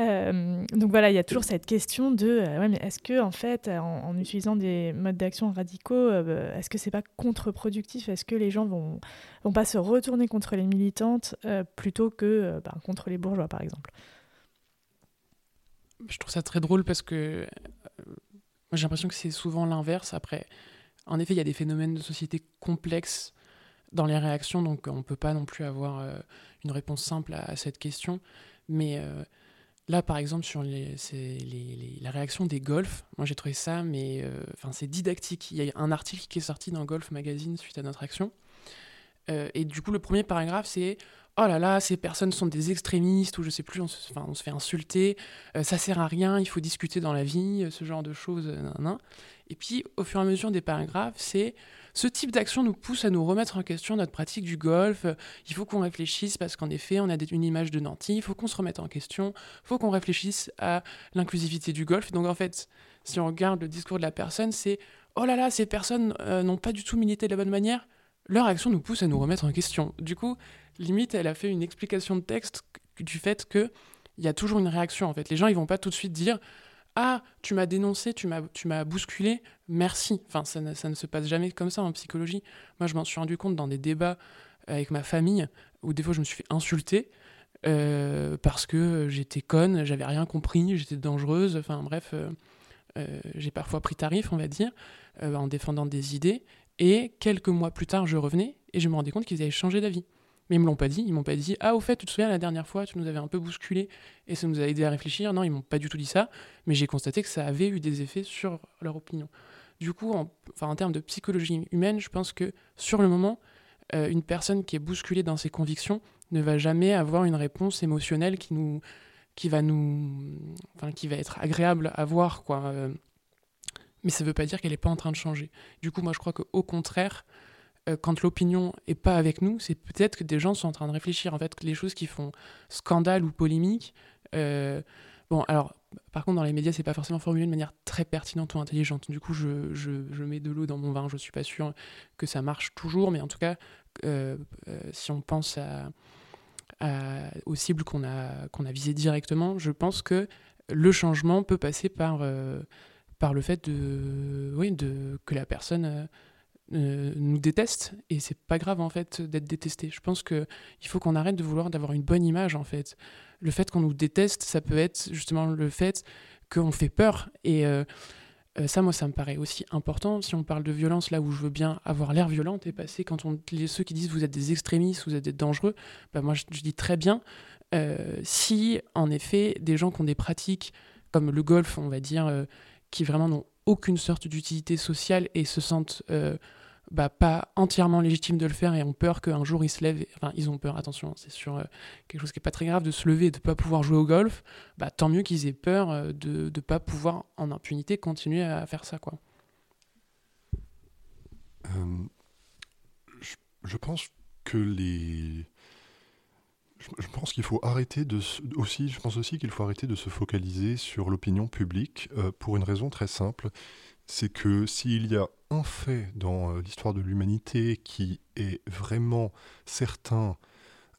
Euh, donc voilà, il y a toujours cette question de euh, mais est-ce que en fait, en, utilisant des modes d'action radicaux, euh, est-ce que c'est pas contre-productif? Est-ce que les gens vont vont pas se retourner contre les militantes plutôt que ben, contre les bourgeois, par exemple?
Je trouve ça très drôle parce que j'ai l'impression que c'est souvent l'inverse. Après, en effet, il y a des phénomènes de société complexes dans les réactions, donc on ne peut pas non plus avoir euh, une réponse simple à, cette question. Mais euh, là, par exemple, sur les, la réaction des golfs, moi j'ai trouvé ça, mais euh, enfin c'est didactique. Il y a un article qui est sorti dans Golf Magazine suite à notre action. Et du coup, le premier paragraphe, c'est Oh là là, ces personnes sont des extrémistes, ou je sais plus, on se, on se fait insulter, ça sert à rien, il faut discuter dans la vie, ce genre de choses. Et puis, au fur et à mesure des paragraphes, c'est ce type d'action nous pousse à nous remettre en question notre pratique du golf. Il faut qu'on réfléchisse parce qu'en effet, on a une image de Nanty. Il faut qu'on se remette en question. Il faut qu'on réfléchisse à l'inclusivité du golf. Donc en fait, si on regarde le discours de la personne, c'est oh là là, ces personnes euh, n'ont pas du tout milité de la bonne manière. Leur action nous pousse à nous remettre en question. Du coup, limite, elle a fait une explication de texte du fait que il y a toujours une réaction en fait. Les gens ils vont pas tout de suite dire ah, tu m'as dénoncé, tu m'as, tu m'as bousculé, merci. Enfin, ça ne, ça ne, se passe jamais comme ça en psychologie. Moi, je m'en suis rendu compte dans des débats avec ma famille, où des fois je me suis fait insulter euh, parce que j'étais conne, j'avais rien compris, j'étais dangereuse. Enfin, bref, euh, euh, j'ai parfois pris tarif, on va dire, en défendant des idées. Et quelques mois plus tard, je revenais et je me rendais compte qu'ils avaient changé d'avis. Mais ils me l'ont pas dit. Ils m'ont pas dit Ah, au fait, tu te souviens la dernière fois, tu nous avais un peu bousculé et ça nous a aidé à réfléchir. Non, ils m'ont pas du tout dit ça. Mais j'ai constaté que ça avait eu des effets sur leur opinion. Du coup, en, enfin, en termes de psychologie humaine, je pense que sur le moment, euh, une personne qui est bousculée dans ses convictions ne va jamais avoir une réponse émotionnelle qui nous, va être agréable à voir. Euh, mais ça ne veut pas dire qu'elle n'est pas en train de changer. Du coup, moi, je crois qu'au contraire, euh, quand l'opinion est pas avec nous, c'est peut-être que des gens sont en train de réfléchir. En fait, les choses qui font scandale ou polémique. Euh, bon, alors, par contre, dans les médias, c'est pas forcément formulé de manière très pertinente ou intelligente. Du coup, je, mets de l'eau dans mon vin. Je suis pas sûr que ça marche toujours, mais en tout cas, euh, si on pense à, aux cibles qu'on a, qu'on a visées directement, je pense que le changement peut passer par, par le fait de, oui, de, que la personne euh, nous détestent et c'est pas grave en fait d'être détesté. Je pense que il faut qu'on arrête de vouloir d'avoir une bonne image en fait. Le fait qu'on nous déteste, ça peut être justement le fait qu'on fait peur et euh, euh, ça moi ça me paraît aussi important si on parle de violence là où je veux bien avoir l'air violente et passer quand on ceux qui disent vous êtes des extrémistes, vous êtes dangereux, bah moi je, dis très bien si en effet des gens qui ont des pratiques comme le golf, on va dire, qui vraiment n'ont aucune sorte d'utilité sociale et se sentent bah, pas entièrement légitimes de le faire et ont peur qu'un jour ils se lèvent, enfin ils ont peur, attention, c'est sur euh, quelque chose qui est pas très grave de se lever et de pas pouvoir jouer au golf, bah, tant mieux qu'ils aient peur euh, de ne pas pouvoir en impunité continuer à faire ça. quoi.
Euh, je, pense que les... Je, pense qu'il faut arrêter de aussi, je pense aussi qu'il faut arrêter de se focaliser sur l'opinion publique pour une raison très simple, c'est que s'il y a un fait dans euh, l'histoire de l'humanité qui est vraiment certain,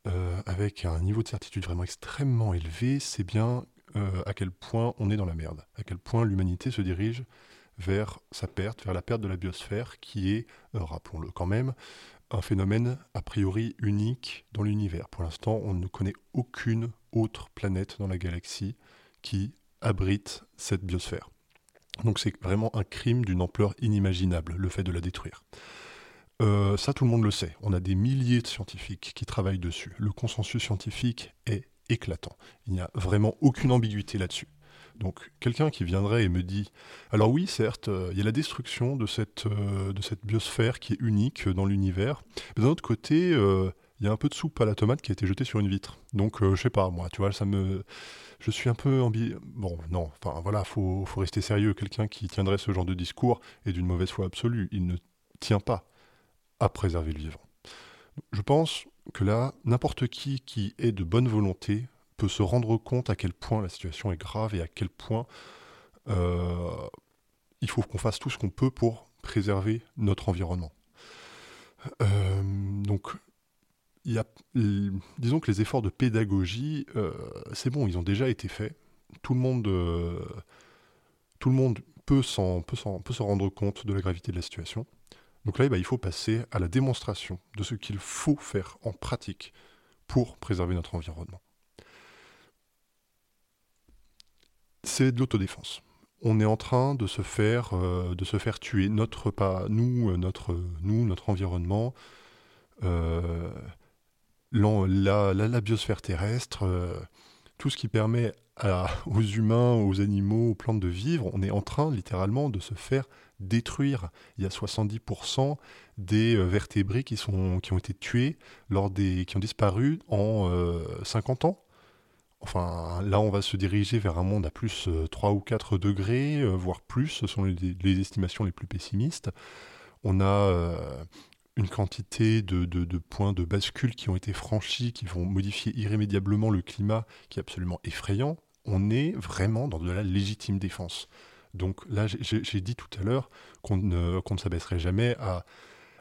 euh, avec un niveau de certitude vraiment extrêmement élevé, c'est bien euh, à quel point on est dans la merde, à quel point l'humanité se dirige vers sa perte, vers la perte de la biosphère, qui est, rappelons-le quand même, un phénomène a priori unique dans l'univers. Pour l'instant, on ne connaît aucune autre planète dans la galaxie qui abrite cette biosphère. Donc c'est vraiment un crime d'une ampleur inimaginable, le fait de la détruire. Euh, ça, tout le monde le sait. On a des milliers de scientifiques qui travaillent dessus. Le consensus scientifique est éclatant. Il n'y a vraiment aucune ambiguïté là-dessus. Donc quelqu'un qui viendrait et me dit, alors oui, certes, euh, il y a la destruction de cette, euh, biosphère qui est unique dans l'univers, mais d'un autre côté, il y a un peu de soupe à la tomate qui a été jetée sur une vitre. Donc, euh, je sais pas, moi, tu vois, ça me. Je suis un peu ambi... Bon, non, enfin, voilà, faut, faut rester sérieux. Quelqu'un qui tiendrait ce genre de discours est d'une mauvaise foi absolue. Il ne tient pas à préserver le vivant. Je pense que là, n'importe qui qui est de bonne volonté peut se rendre compte à quel point la situation est grave et à quel point euh, il faut qu'on fasse tout ce qu'on peut pour préserver notre environnement. Euh, donc, y a, disons que les efforts de pédagogie, euh, c'est bon, ils ont déjà été faits. Tout le monde, tout le monde peut, se rendre compte de la gravité de la situation. Donc là, eh ben, il faut passer à la démonstration de ce qu'il faut faire en pratique pour préserver notre environnement. C'est de l'autodéfense on est en train de se faire, euh, tuer. Notre, pas, nous, euh, notre, environnement, euh, la, la, biosphère terrestre, tout ce qui permet aux humains, aux animaux, aux plantes de vivre, on est en train littéralement de se faire détruire. Il y a 70% des vertébrés qui, sont, qui ont été tués, lors des, qui ont disparu en 50 ans. Enfin, là, on va se diriger vers un monde à plus 3 euh, ou 4 degrés, euh, voire plus, ce sont les, estimations les plus pessimistes. On a euh, une quantité de, points de bascule qui ont été franchis, qui vont modifier irrémédiablement le climat, qui est absolument effrayant. On est vraiment dans de la légitime défense. Donc là, j'ai dit tout à l'heure qu'on ne s'abaisserait jamais à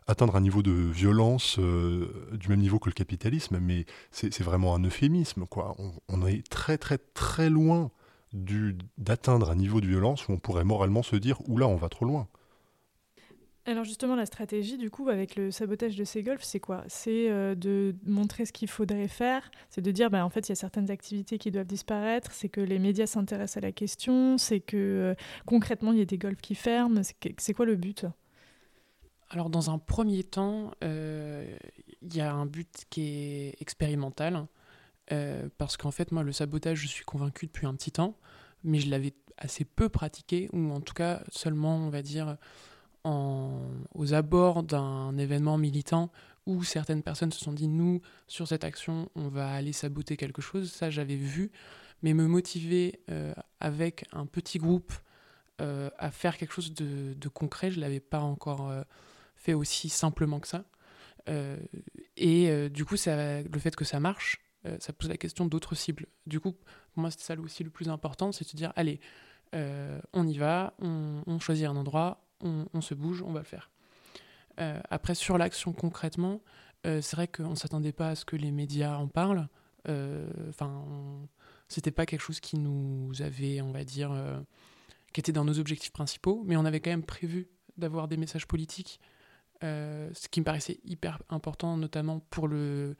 atteindre un niveau de violence euh, du même niveau que le capitalisme, mais c'est vraiment un euphémisme. Quoi. On, est très très très loin d'atteindre un niveau de violence où on pourrait moralement se dire « Oula, on va trop loin ».
Alors justement, la stratégie, du coup, avec le sabotage de ces golfs, c'est quoi? C'est euh, de montrer ce qu'il faudrait faire, c'est de dire, bah, en fait, il y a certaines activités qui doivent disparaître, c'est que les médias s'intéressent à la question, c'est que euh, concrètement, il y a des golfs qui ferment. C'est quoi le but?
Alors dans un premier temps, euh, il y a un but qui est expérimental, euh, parce qu'en fait moi le sabotage je suis convaincu depuis un petit temps, mais je l'avais assez peu pratiqué, ou en tout cas seulement on va dire aux abords d'un événement militant où certaines personnes se sont dit nous sur cette action on va aller saboter quelque chose, ça j'avais vu, mais me motiver euh, avec un petit groupe à faire quelque chose de, de concret, je l'avais pas encore aussi simplement que ça. Euh, et euh, du coup, ça, le fait que ça marche, euh, ça pose la question d'autres cibles. Du coup, pour moi, c'était ça aussi le plus important, c'est de se dire, allez, on y va, on, choisit un endroit, on, se bouge, on va le faire. après, sur l'action concrètement, c'est vrai qu'on ne s'attendait pas à ce que les médias en parlent. Enfin, c'était pas quelque chose qui nous avait, on va dire, qui était dans nos objectifs principaux, mais on avait quand même prévu d'avoir des messages politiques euh, ce qui me paraissait hyper important, notamment pour le,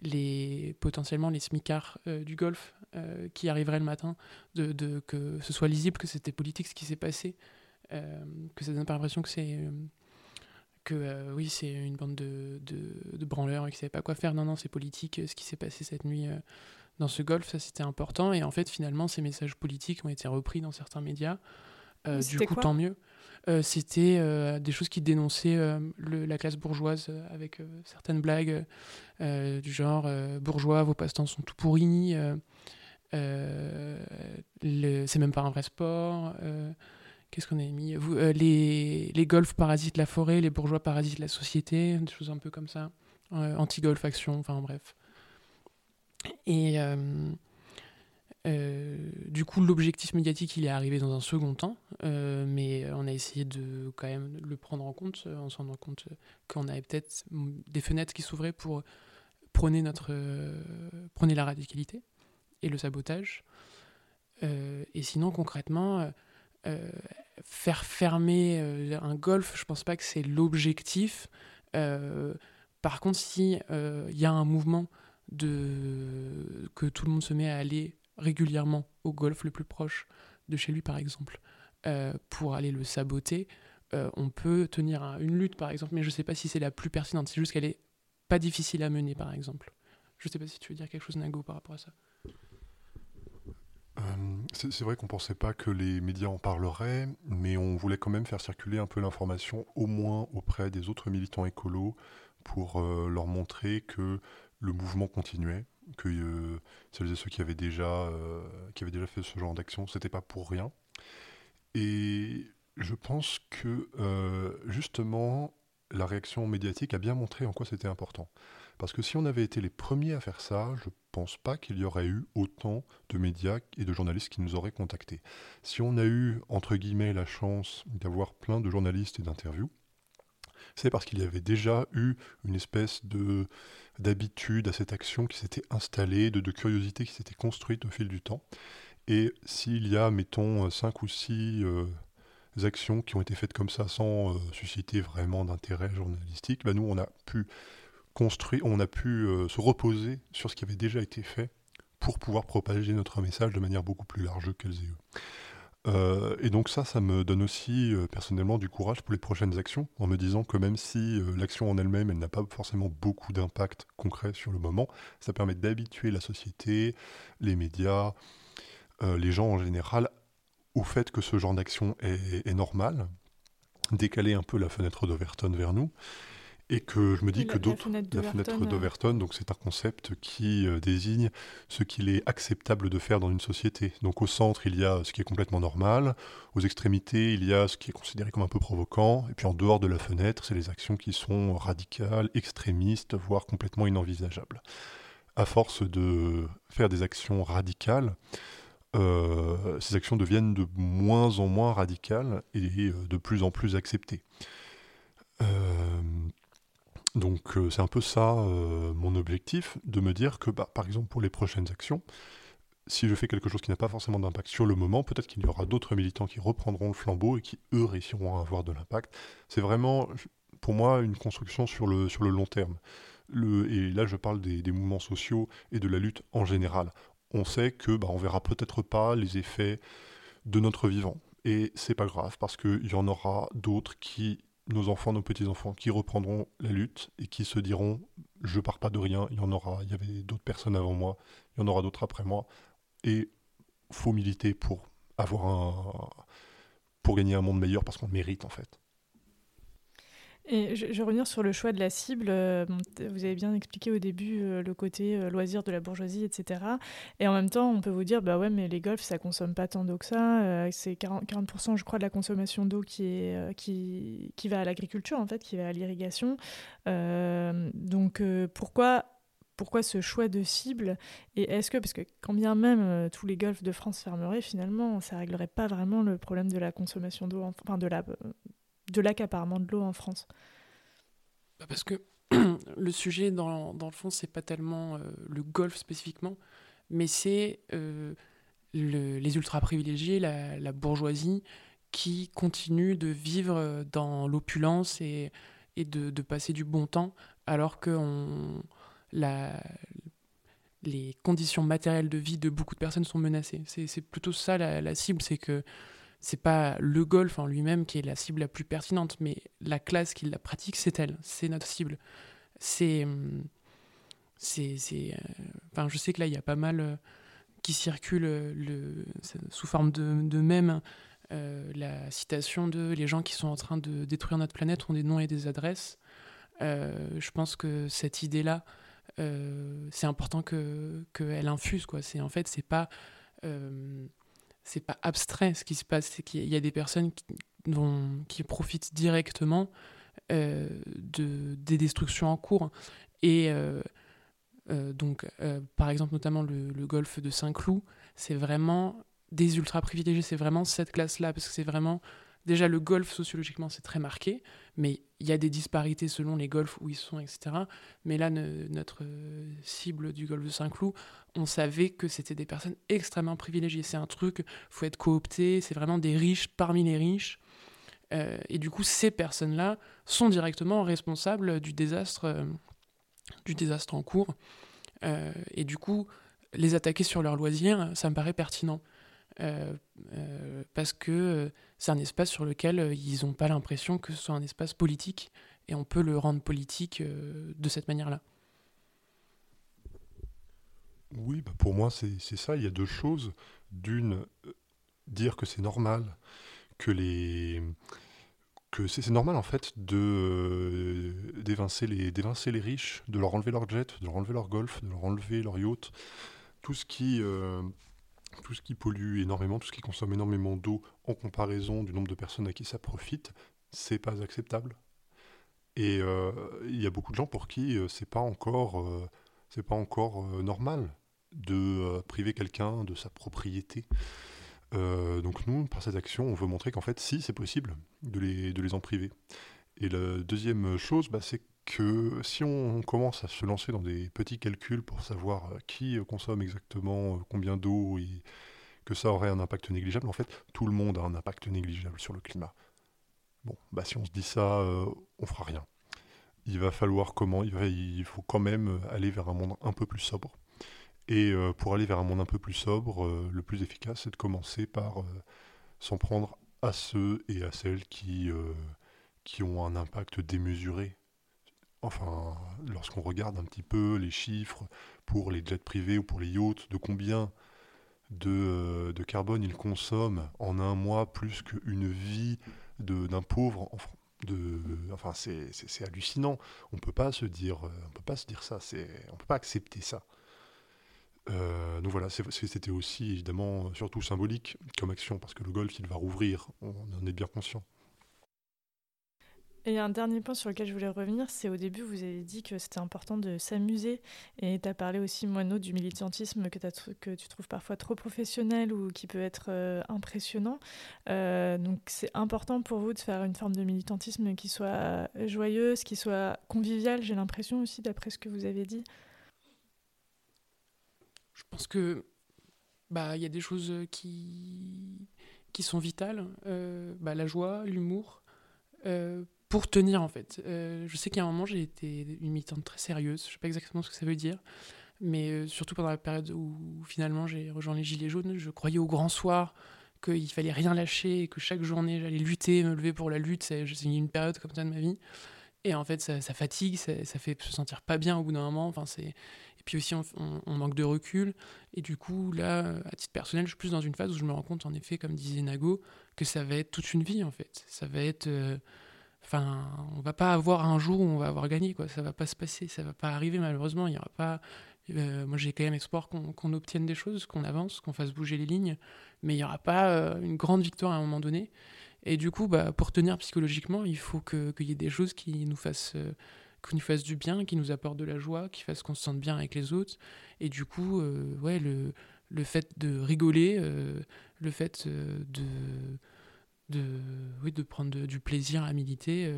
les, potentiellement les smicards euh, du golf euh, qui arriveraient le matin, de, de, que ce soit lisible, que c'était politique ce qui s'est passé, que ça donne pas l'impression que c'est que oui c'est une bande de, de, de branleurs qui ne savaient pas quoi faire. Non, non, c'est politique ce qui s'est passé cette nuit dans ce golf, ça c'était important. Et en fait, finalement, ces messages politiques ont été repris dans certains médias. du coup, tant mieux. Euh, c'était euh, des choses qui dénonçaient euh, la classe bourgeoise avec certaines blagues du genre bourgeois, vos passe-temps sont tout pourris, c'est même pas un vrai sport. Qu'est-ce qu'on a mis les, les golfs parasitent la forêt, les bourgeois parasitent la société, des choses un peu comme ça. Anti-golf action, enfin bref. Et du coup, l'objectif médiatique, il est arrivé dans un second temps, euh, mais on a essayé de quand même le prendre en compte, en se rendant compte qu'on avait peut-être des fenêtres qui s'ouvraient pour prôner, notre, prôner la radicalité et le sabotage. Euh, et sinon, concrètement, faire fermer un golf, je pense pas que c'est l'objectif. par contre, si il y a un mouvement de que tout le monde se met à aller régulièrement au golf le plus proche de chez lui, par exemple, euh, pour aller le saboter, euh, on peut tenir une lutte, par exemple, mais je ne sais pas si c'est la plus pertinente. C'est juste qu'elle est pas difficile à mener, par exemple. Je ne sais pas si tu veux dire quelque chose, Nago, par rapport à ça.
Euh, c'est vrai qu'on ne pensait pas que les médias en parleraient, mais on voulait quand même faire circuler un peu l'information, au moins auprès des autres militants écolos, pour leur montrer que le mouvement continuait, que celles et ceux qui avaient déjà, qui avaient déjà fait ce genre d'action, c'était pas pour rien. Et je pense que justement, la réaction médiatique a bien montré en quoi c'était important. Parce que si on avait été les premiers à faire ça, je pense pas qu'il y aurait eu autant de médias et de journalistes qui nous auraient contactés. Si on a eu, entre guillemets, la chance d'avoir plein de journalistes et d'interviews, c'est parce qu'il y avait déjà eu une espèce de d'habitude à cette action qui s'était installée, de, curiosité qui s'était construite au fil du temps. Et s'il y a, mettons, cinq ou six euh, actions qui ont été faites comme ça sans euh, susciter vraiment d'intérêt journalistique, bah nous, on a pu construit, on a pu euh, se reposer sur ce qui avait déjà été fait pour pouvoir propager notre message de manière beaucoup plus large qu'elles et eux. Euh, et donc ça, ça me donne aussi euh, personnellement du courage pour les prochaines actions, en me disant que même si l'action en elle-même, elle, n'a pas forcément beaucoup d'impact concret sur le moment, ça permet d'habituer la société, les médias, les gens en général, au fait que ce genre d'action est, est normal, décaler un peu la fenêtre d'Overton vers nous, et que je me dis que d'autres. La fenêtre euh. d'Overton, donc c'est un concept qui euh, désigne ce qu'il est acceptable de faire dans une société. Donc au centre, il y a ce qui est complètement normal, aux extrémités, il y a ce qui est considéré comme un peu provocant, et puis en dehors de la fenêtre, c'est les actions qui sont radicales, extrémistes, voire complètement inenvisageables. À force de faire des actions radicales, euh, ces actions deviennent de moins en moins radicales et de plus en plus acceptées. Euh, donc euh, c'est un peu ça euh, mon objectif, de me dire que bah, par exemple pour les prochaines actions, si je fais quelque chose qui n'a pas forcément d'impact sur le moment, peut-être qu'il y aura d'autres militants qui reprendront le flambeau et qui eux réussiront à avoir de l'impact. C'est vraiment pour moi une construction sur le, sur le long terme. Le, et là je parle des, mouvements sociaux et de la lutte en général. On sait que bah, on verra peut-être pas les effets de notre vivant. Et c'est pas grave parce qu'il y en aura d'autres qui nos enfants, nos petits-enfants, qui reprendront la lutte et qui se diront je pars pas de rien, il y en aura, il y avait d'autres personnes avant moi, il y en aura d'autres après moi, et faut militer pour avoir un pour gagner un monde meilleur parce qu'on le mérite en fait.
Et je, vais revenir sur le choix de la cible. Euh, vous avez bien expliqué au début euh, le côté euh, loisir de la bourgeoisie, etc. Et en même temps, on peut vous dire, bah ouais, mais les golfs, ça consomme pas tant d'eau que ça. c'est 40%, 40 je crois, de la consommation d'eau qui, qui, qui va à l'agriculture, en fait, qui va à l'irrigation. donc, pourquoi pourquoi ce choix de cible? Et est-ce que, parce que quand bien même tous les golfs de France fermeraient, finalement, ça réglerait pas vraiment le problème de la consommation d'eau, enfin de la, de l'accaparement de l'eau en France
bah, Parce que le sujet, dans, dans le fond, c'est pas tellement euh, le golf spécifiquement, mais c'est euh, les ultra privilégiés, la, bourgeoisie, qui continue de vivre dans l'opulence et, et de, passer du bon temps, alors que les conditions matérielles de vie de beaucoup de personnes sont menacées. C'est plutôt ça la, la cible, c'est que c'est pas le golf en lui-même qui est la cible la plus pertinente, mais la classe qui la pratique, c'est elle, c'est notre cible. C'est. Hum, c'est. Euh, enfin, je sais que là, il y a pas mal euh, qui circulent euh, le, sous forme de, de mèmes. la citation de les gens qui sont en train de détruire notre planète ont des noms et des adresses. je pense que cette idée-là, c'est important qu'elle que infuse. Quoi. En fait, c'est pas c'est pas abstrait ce qui se passe, c'est qu'il y a des personnes qui, profitent directement euh, de, des destructions en cours. Et euh, euh, donc, par exemple, notamment le, le golfe de Saint-Cloud, c'est vraiment des ultra privilégiés, c'est vraiment cette classe-là, parce que c'est vraiment Déjà, le golf, sociologiquement, c'est très marqué, mais il y a des disparités selon les golfs où ils sont, etc. Mais là, notre cible du golf de Saint-Cloud, on savait que c'était des personnes extrêmement privilégiées. C'est un truc, faut être coopté, c'est vraiment des riches parmi les riches. Euh, et du coup, ces personnes-là sont directement responsables du désastre, euh, en cours. Euh, et du coup, les attaquer sur leurs loisirs, ça me paraît pertinent. Parce que c'est un espace sur lequel euh, ils n'ont pas l'impression que ce soit un espace politique, et on peut le rendre politique euh, de cette manière-là.
Oui, bah, pour moi, c'est ça. Il y a deux choses. D'une, euh, dire que c'est normal que les que c'est normal en fait de les d'évincer les riches, de leur enlever leur jet, de leur enlever leur golf, de leur enlever leur yacht, tout ce qui tout ce qui pollue énormément, tout ce qui consomme énormément d'eau en comparaison du nombre de personnes à qui ça profite, c'est pas acceptable. Et il y a beaucoup de gens pour qui c'est pas encore c'est pas encore normal de priver quelqu'un de sa propriété. Euh, donc nous, par cette action, on veut montrer qu'en fait, si, c'est possible de les, de les en priver. Et la deuxième chose, bah, c'est que si on commence à se lancer dans des petits calculs pour savoir euh, qui consomme exactement euh, combien d'eau et que ça aurait un impact négligeable, en fait, tout le monde a un impact négligeable sur le climat. Bon, bah si on se dit ça, on fera rien. Il va falloir comment il, faut quand même aller vers un monde un peu plus sobre. Et euh, pour aller vers un monde un peu plus sobre, euh, le plus efficace, c'est de commencer par euh, s'en prendre à ceux et à celles qui, qui ont un impact démesuré. Enfin, lorsqu'on regarde un petit peu les chiffres pour les jets privés ou pour les yachts, de combien de, de carbone ils consomment en un mois plus qu'une vie d'un pauvre enfin c'est hallucinant. On peut pas se dire, on peut pas se dire ça. On peut pas accepter ça. Euh, donc voilà, c'était aussi évidemment surtout symbolique comme action parce que le golf il va rouvrir, on en est bien conscient.
Et un dernier point sur lequel je voulais revenir, c'est au début, vous avez dit que c'était important de s'amuser. Et tu as parlé aussi, Moineau, du militantisme que, tu trouves parfois trop professionnel ou qui peut être euh, impressionnant. Euh, donc c'est important pour vous de faire une forme de militantisme qui soit joyeuse, qui soit conviviale, j'ai l'impression aussi, d'après ce que vous avez dit.
Je pense que bah y a des choses qui qui sont vitales, euh, bah, la joie, l'humour, euh, pour tenir en fait. Euh, je sais qu'à un moment j'ai été une militante très sérieuse, je sais pas exactement ce que ça veut dire, mais surtout pendant la période où finalement j'ai rejoint les Gilets jaunes, je croyais au grand soir qu'il fallait rien lâcher, que chaque journée j'allais lutter, me lever pour la lutte, c'est une période comme ça de ma vie. Et en fait, ça, fatigue, ça, ça, fait se sentir pas bien au bout d'un moment. Enfin, c'est et puis aussi, on, manque de recul. Et du coup, là, à titre personnel, je suis plus dans une phase où je me rends compte, en effet, comme disait Nago, que ça va être toute une vie, en fait. Ça va être. Euh, enfin, on va pas avoir un jour où on va avoir gagné, quoi. Ça va pas se passer, ça va pas arriver, malheureusement. Il y aura pas. Euh, moi, j'ai quand même espoir qu'on obtienne des choses, qu'on avance, qu'on fasse bouger les lignes. Mais il n'y aura pas euh, une grande victoire à un moment donné. Et du coup, bah, pour tenir psychologiquement, il faut qu'il y ait des choses qui nous fassent qui nous du bien, qui nous apporte de la joie, qui fasse qu'on se sente bien avec les autres. Et du coup, euh, ouais, le, le fait de rigoler, euh, le fait euh, de, de, oui, de prendre du plaisir à militer,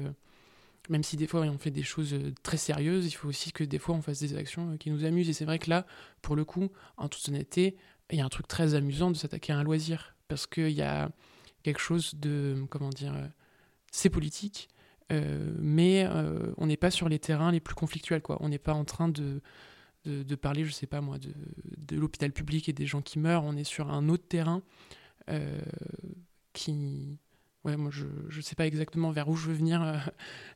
même si des fois on fait des choses très sérieuses, il faut aussi que des fois on fasse des actions qui nous amusent. Et c'est vrai que là, pour le coup, en toute honnêteté, il y a un truc très amusant de s'attaquer à un loisir. Parce qu'il y a quelque chose de, comment dire, c'est politique, euh, mais euh, on n'est pas sur les terrains les plus conflictuels. Quoi. On n'est pas en train de, de, parler, je sais pas moi, de, de l'hôpital public et des gens qui meurent. On est sur un autre terrain euh, qui. Ouais, moi, je ne sais pas exactement vers où je veux venir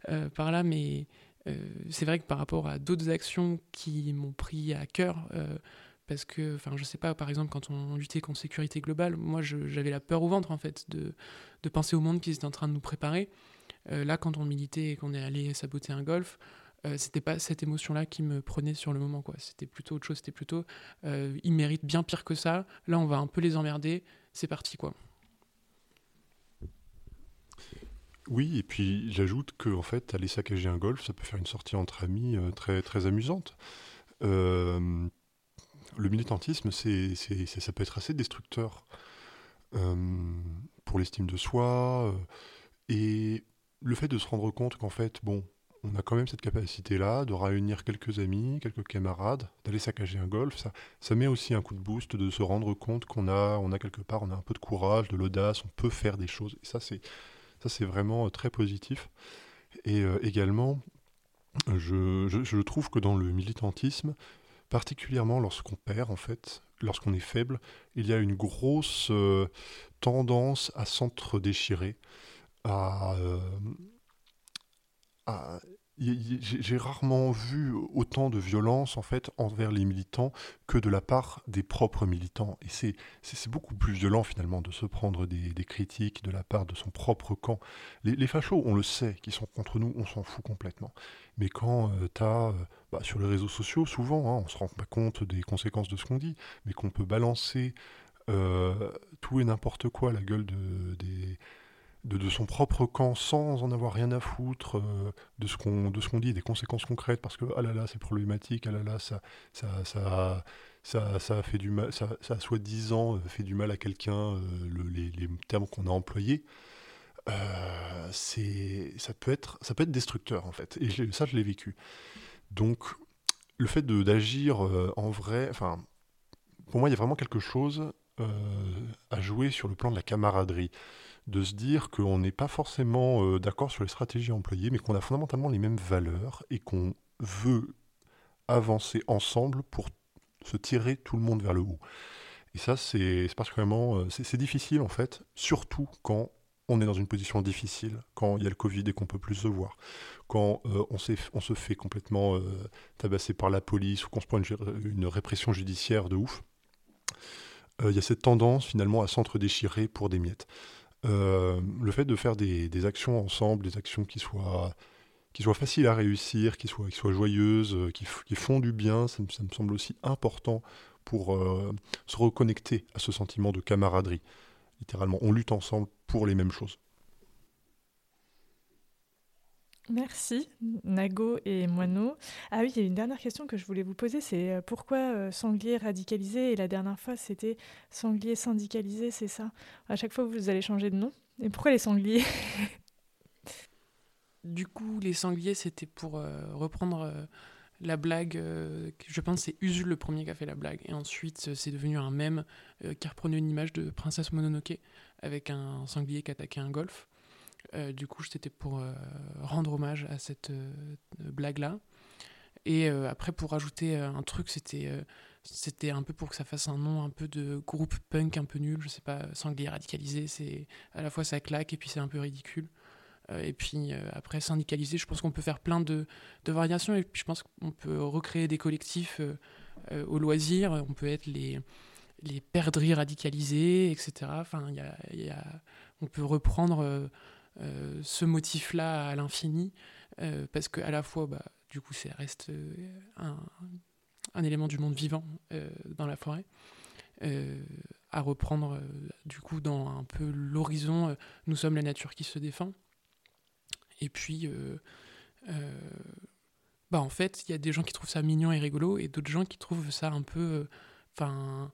par là, mais c'est vrai que par rapport à d'autres actions qui m'ont pris à cœur, parce que, enfin, je sais pas, par exemple, quand on luttait contre sécurité globale, moi, j'avais la peur au ventre, en fait, de, de penser au monde qui était en train de nous préparer. Euh, là, quand on militait et qu'on est allé saboter un golf, euh, c'était pas cette émotion-là qui me prenait sur le moment. quoi. C'était plutôt autre chose. C'était plutôt, euh, ils méritent bien pire que ça. Là, on va un peu les emmerder. C'est parti, quoi.
Oui, et puis j'ajoute que en fait, aller saccager un golf, ça peut faire une sortie entre amis très très amusante. le militantisme, c'est, ça peut être assez destructeur pour l'estime de soi. et le fait de se rendre compte qu'en fait, bon, on a quand même cette capacité-là de réunir quelques amis, quelques camarades, d'aller saccager un golf, ça, ça met aussi un coup de boost de se rendre compte qu'on a, on a quelque part, on a un peu de courage, de l'audace, on peut faire des choses. Et ça, c'est, c'est vraiment euh, très positif. Et euh, également, je, trouve que dans le militantisme, particulièrement lorsqu'on perd, en fait, lorsqu'on est faible, il y a une grosse euh, tendance à s'entre-déchirer. À, j'ai rarement vu autant de violence en fait envers les militants que de la part des propres militants. Et c'est beaucoup plus violent finalement de se prendre des, critiques de la part de son propre camp. Les, fachos, on le sait, qui sont contre nous, on s'en fout complètement. Mais quand euh, tu as, euh, bah, sur les réseaux sociaux, souvent, hein, on se rend pas compte des conséquences de ce qu'on dit, mais qu'on peut balancer euh, tout et n'importe quoi à la gueule de, des de, son propre camp sans en avoir rien à foutre euh, de ce qu'on de ce qu'on dit, des conséquences concrètes, parce que ah là là c'est problématique, ah là là ça ça ça ça, ça a fait du mal, ça, ça soi-disant fait du mal à quelqu'un, euh, les, les, termes qu'on a employés. Euh, c'est ça peut être ça peut être destructeur en fait et ça je l'ai vécu donc le fait d'agir en vrai enfin pour moi il y a vraiment quelque chose à jouer sur le plan de la camaraderie de se dire qu'on n'est pas forcément euh, d'accord sur les stratégies employées, mais qu'on a fondamentalement les mêmes valeurs et qu'on veut avancer ensemble pour se tirer tout le monde vers le haut. Et ça, c'est particulièrement euh, c'est difficile en fait, surtout quand on est dans une position difficile, quand il y a le Covid et qu'on peut plus se voir, quand euh, on, on, se fait complètement tabasser par la police ou qu'on se prend une, répression judiciaire de ouf. Il y a cette tendance finalement à s'entre-déchirer pour des miettes. Euh, le fait de faire des, actions ensemble, des actions qui soient, qui soient faciles à réussir, qui soient, joyeuses, euh, qui, font du bien, ça, me semble aussi important pour euh, se reconnecter à ce sentiment de camaraderie. Littéralement, on lutte ensemble pour les mêmes choses.
Merci, Nago et Moineau. Ah oui, il y a une dernière question que je voulais vous poser, c'est euh, pourquoi euh, sanglier radicalisé? Et la dernière fois, c'était sanglier syndicalisé, c'est ça? À chaque fois, vous allez changer de nom. Et pourquoi les sangliers?
Du coup, les sangliers, c'était pour euh, reprendre la blague. je pense c'est Usul le premier qui a fait la blague. Et ensuite, c'est devenu un mème qui reprenait une image de Princesse Mononoke avec un sanglier qui attaquait un golf. Euh, du coup, c'était pour euh, rendre hommage à cette euh, blague-là. Et après, pour rajouter un truc, c'était c'était un peu pour que ça fasse un nom un peu de groupe punk un peu nul, je sais pas, sanglier radicalisé, c'est à la fois ça claque et puis c'est un peu ridicule. et puis après syndicalisé, je pense qu'on peut faire plein de, de, variations et puis je pense qu'on peut recréer des collectifs au loisir, on peut être les, les perdrix radicalisés, etc. Enfin, y y a, on peut reprendre ce motif-là à l'infini, euh, parce qu'à la fois, bah, du coup, ça reste euh, un, un, élément du monde vivant dans la forêt. à reprendre du coup dans un peu l'horizon, nous sommes la nature qui se défend. Et puis, bah en fait, il y a des gens qui trouvent ça mignon et rigolo, et d'autres gens qui trouvent ça un peu, enfin,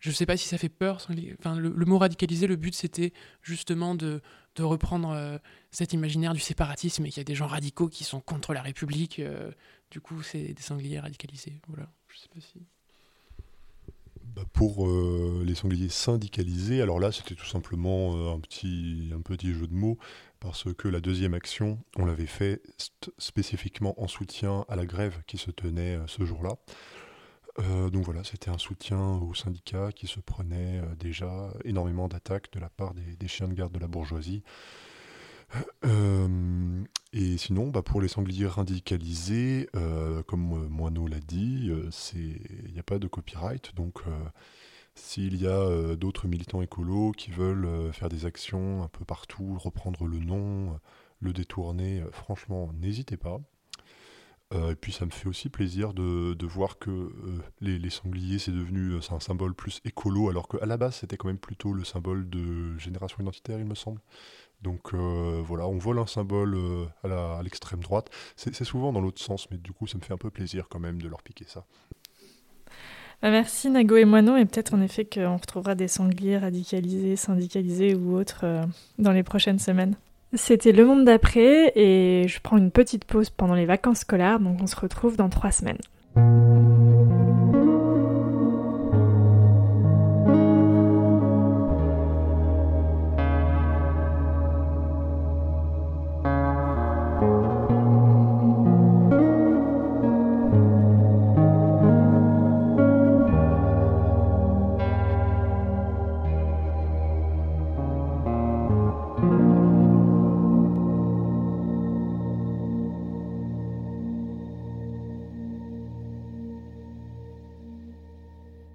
je sais pas si ça fait peur. Enfin, le, mot radicalisé, le but c'était justement de, de reprendre euh, cet imaginaire du séparatisme et qu'il y a des gens radicaux qui sont contre la République. Euh, du coup, c'est des sangliers radicalisés. Voilà. Je sais pas si.
Bah, pour euh, les sangliers syndicalisés, alors là c'était tout simplement un, petit, un petit jeu de mots parce que la deuxième action, on l'avait fait spécifiquement en soutien à la grève qui se tenait ce jour-là. Euh, donc voilà, c'était un soutien aux syndicats qui se prenaient euh, déjà énormément d'attaques de la part des, chiens de garde de la bourgeoisie. Euh, et sinon, bah, pour les sangliers radicalisés, comme Moineau l'a dit, il n'y a pas de copyright. Donc s'il y a d'autres militants écolos qui veulent faire des actions un peu partout, reprendre le nom, le détourner, franchement, n'hésitez pas. Euh, et puis ça me fait aussi plaisir de, voir que euh, les, sangliers, c'est devenu euh, un symbole plus écolo, alors qu'à la base, c'était quand même plutôt le symbole de génération identitaire, il me semble. Donc voilà, on vole un symbole à l'extrême droite. C'est souvent dans l'autre sens, mais du coup, ça me fait un peu plaisir quand même de leur piquer ça.
Bah, merci Nago et Moinon, et peut-être en effet qu'on retrouvera des sangliers radicalisés, syndicalisés ou autres dans les prochaines semaines. C'était le monde d'après et je prends une petite pause pendant les vacances scolaires, donc on se retrouve dans trois semaines.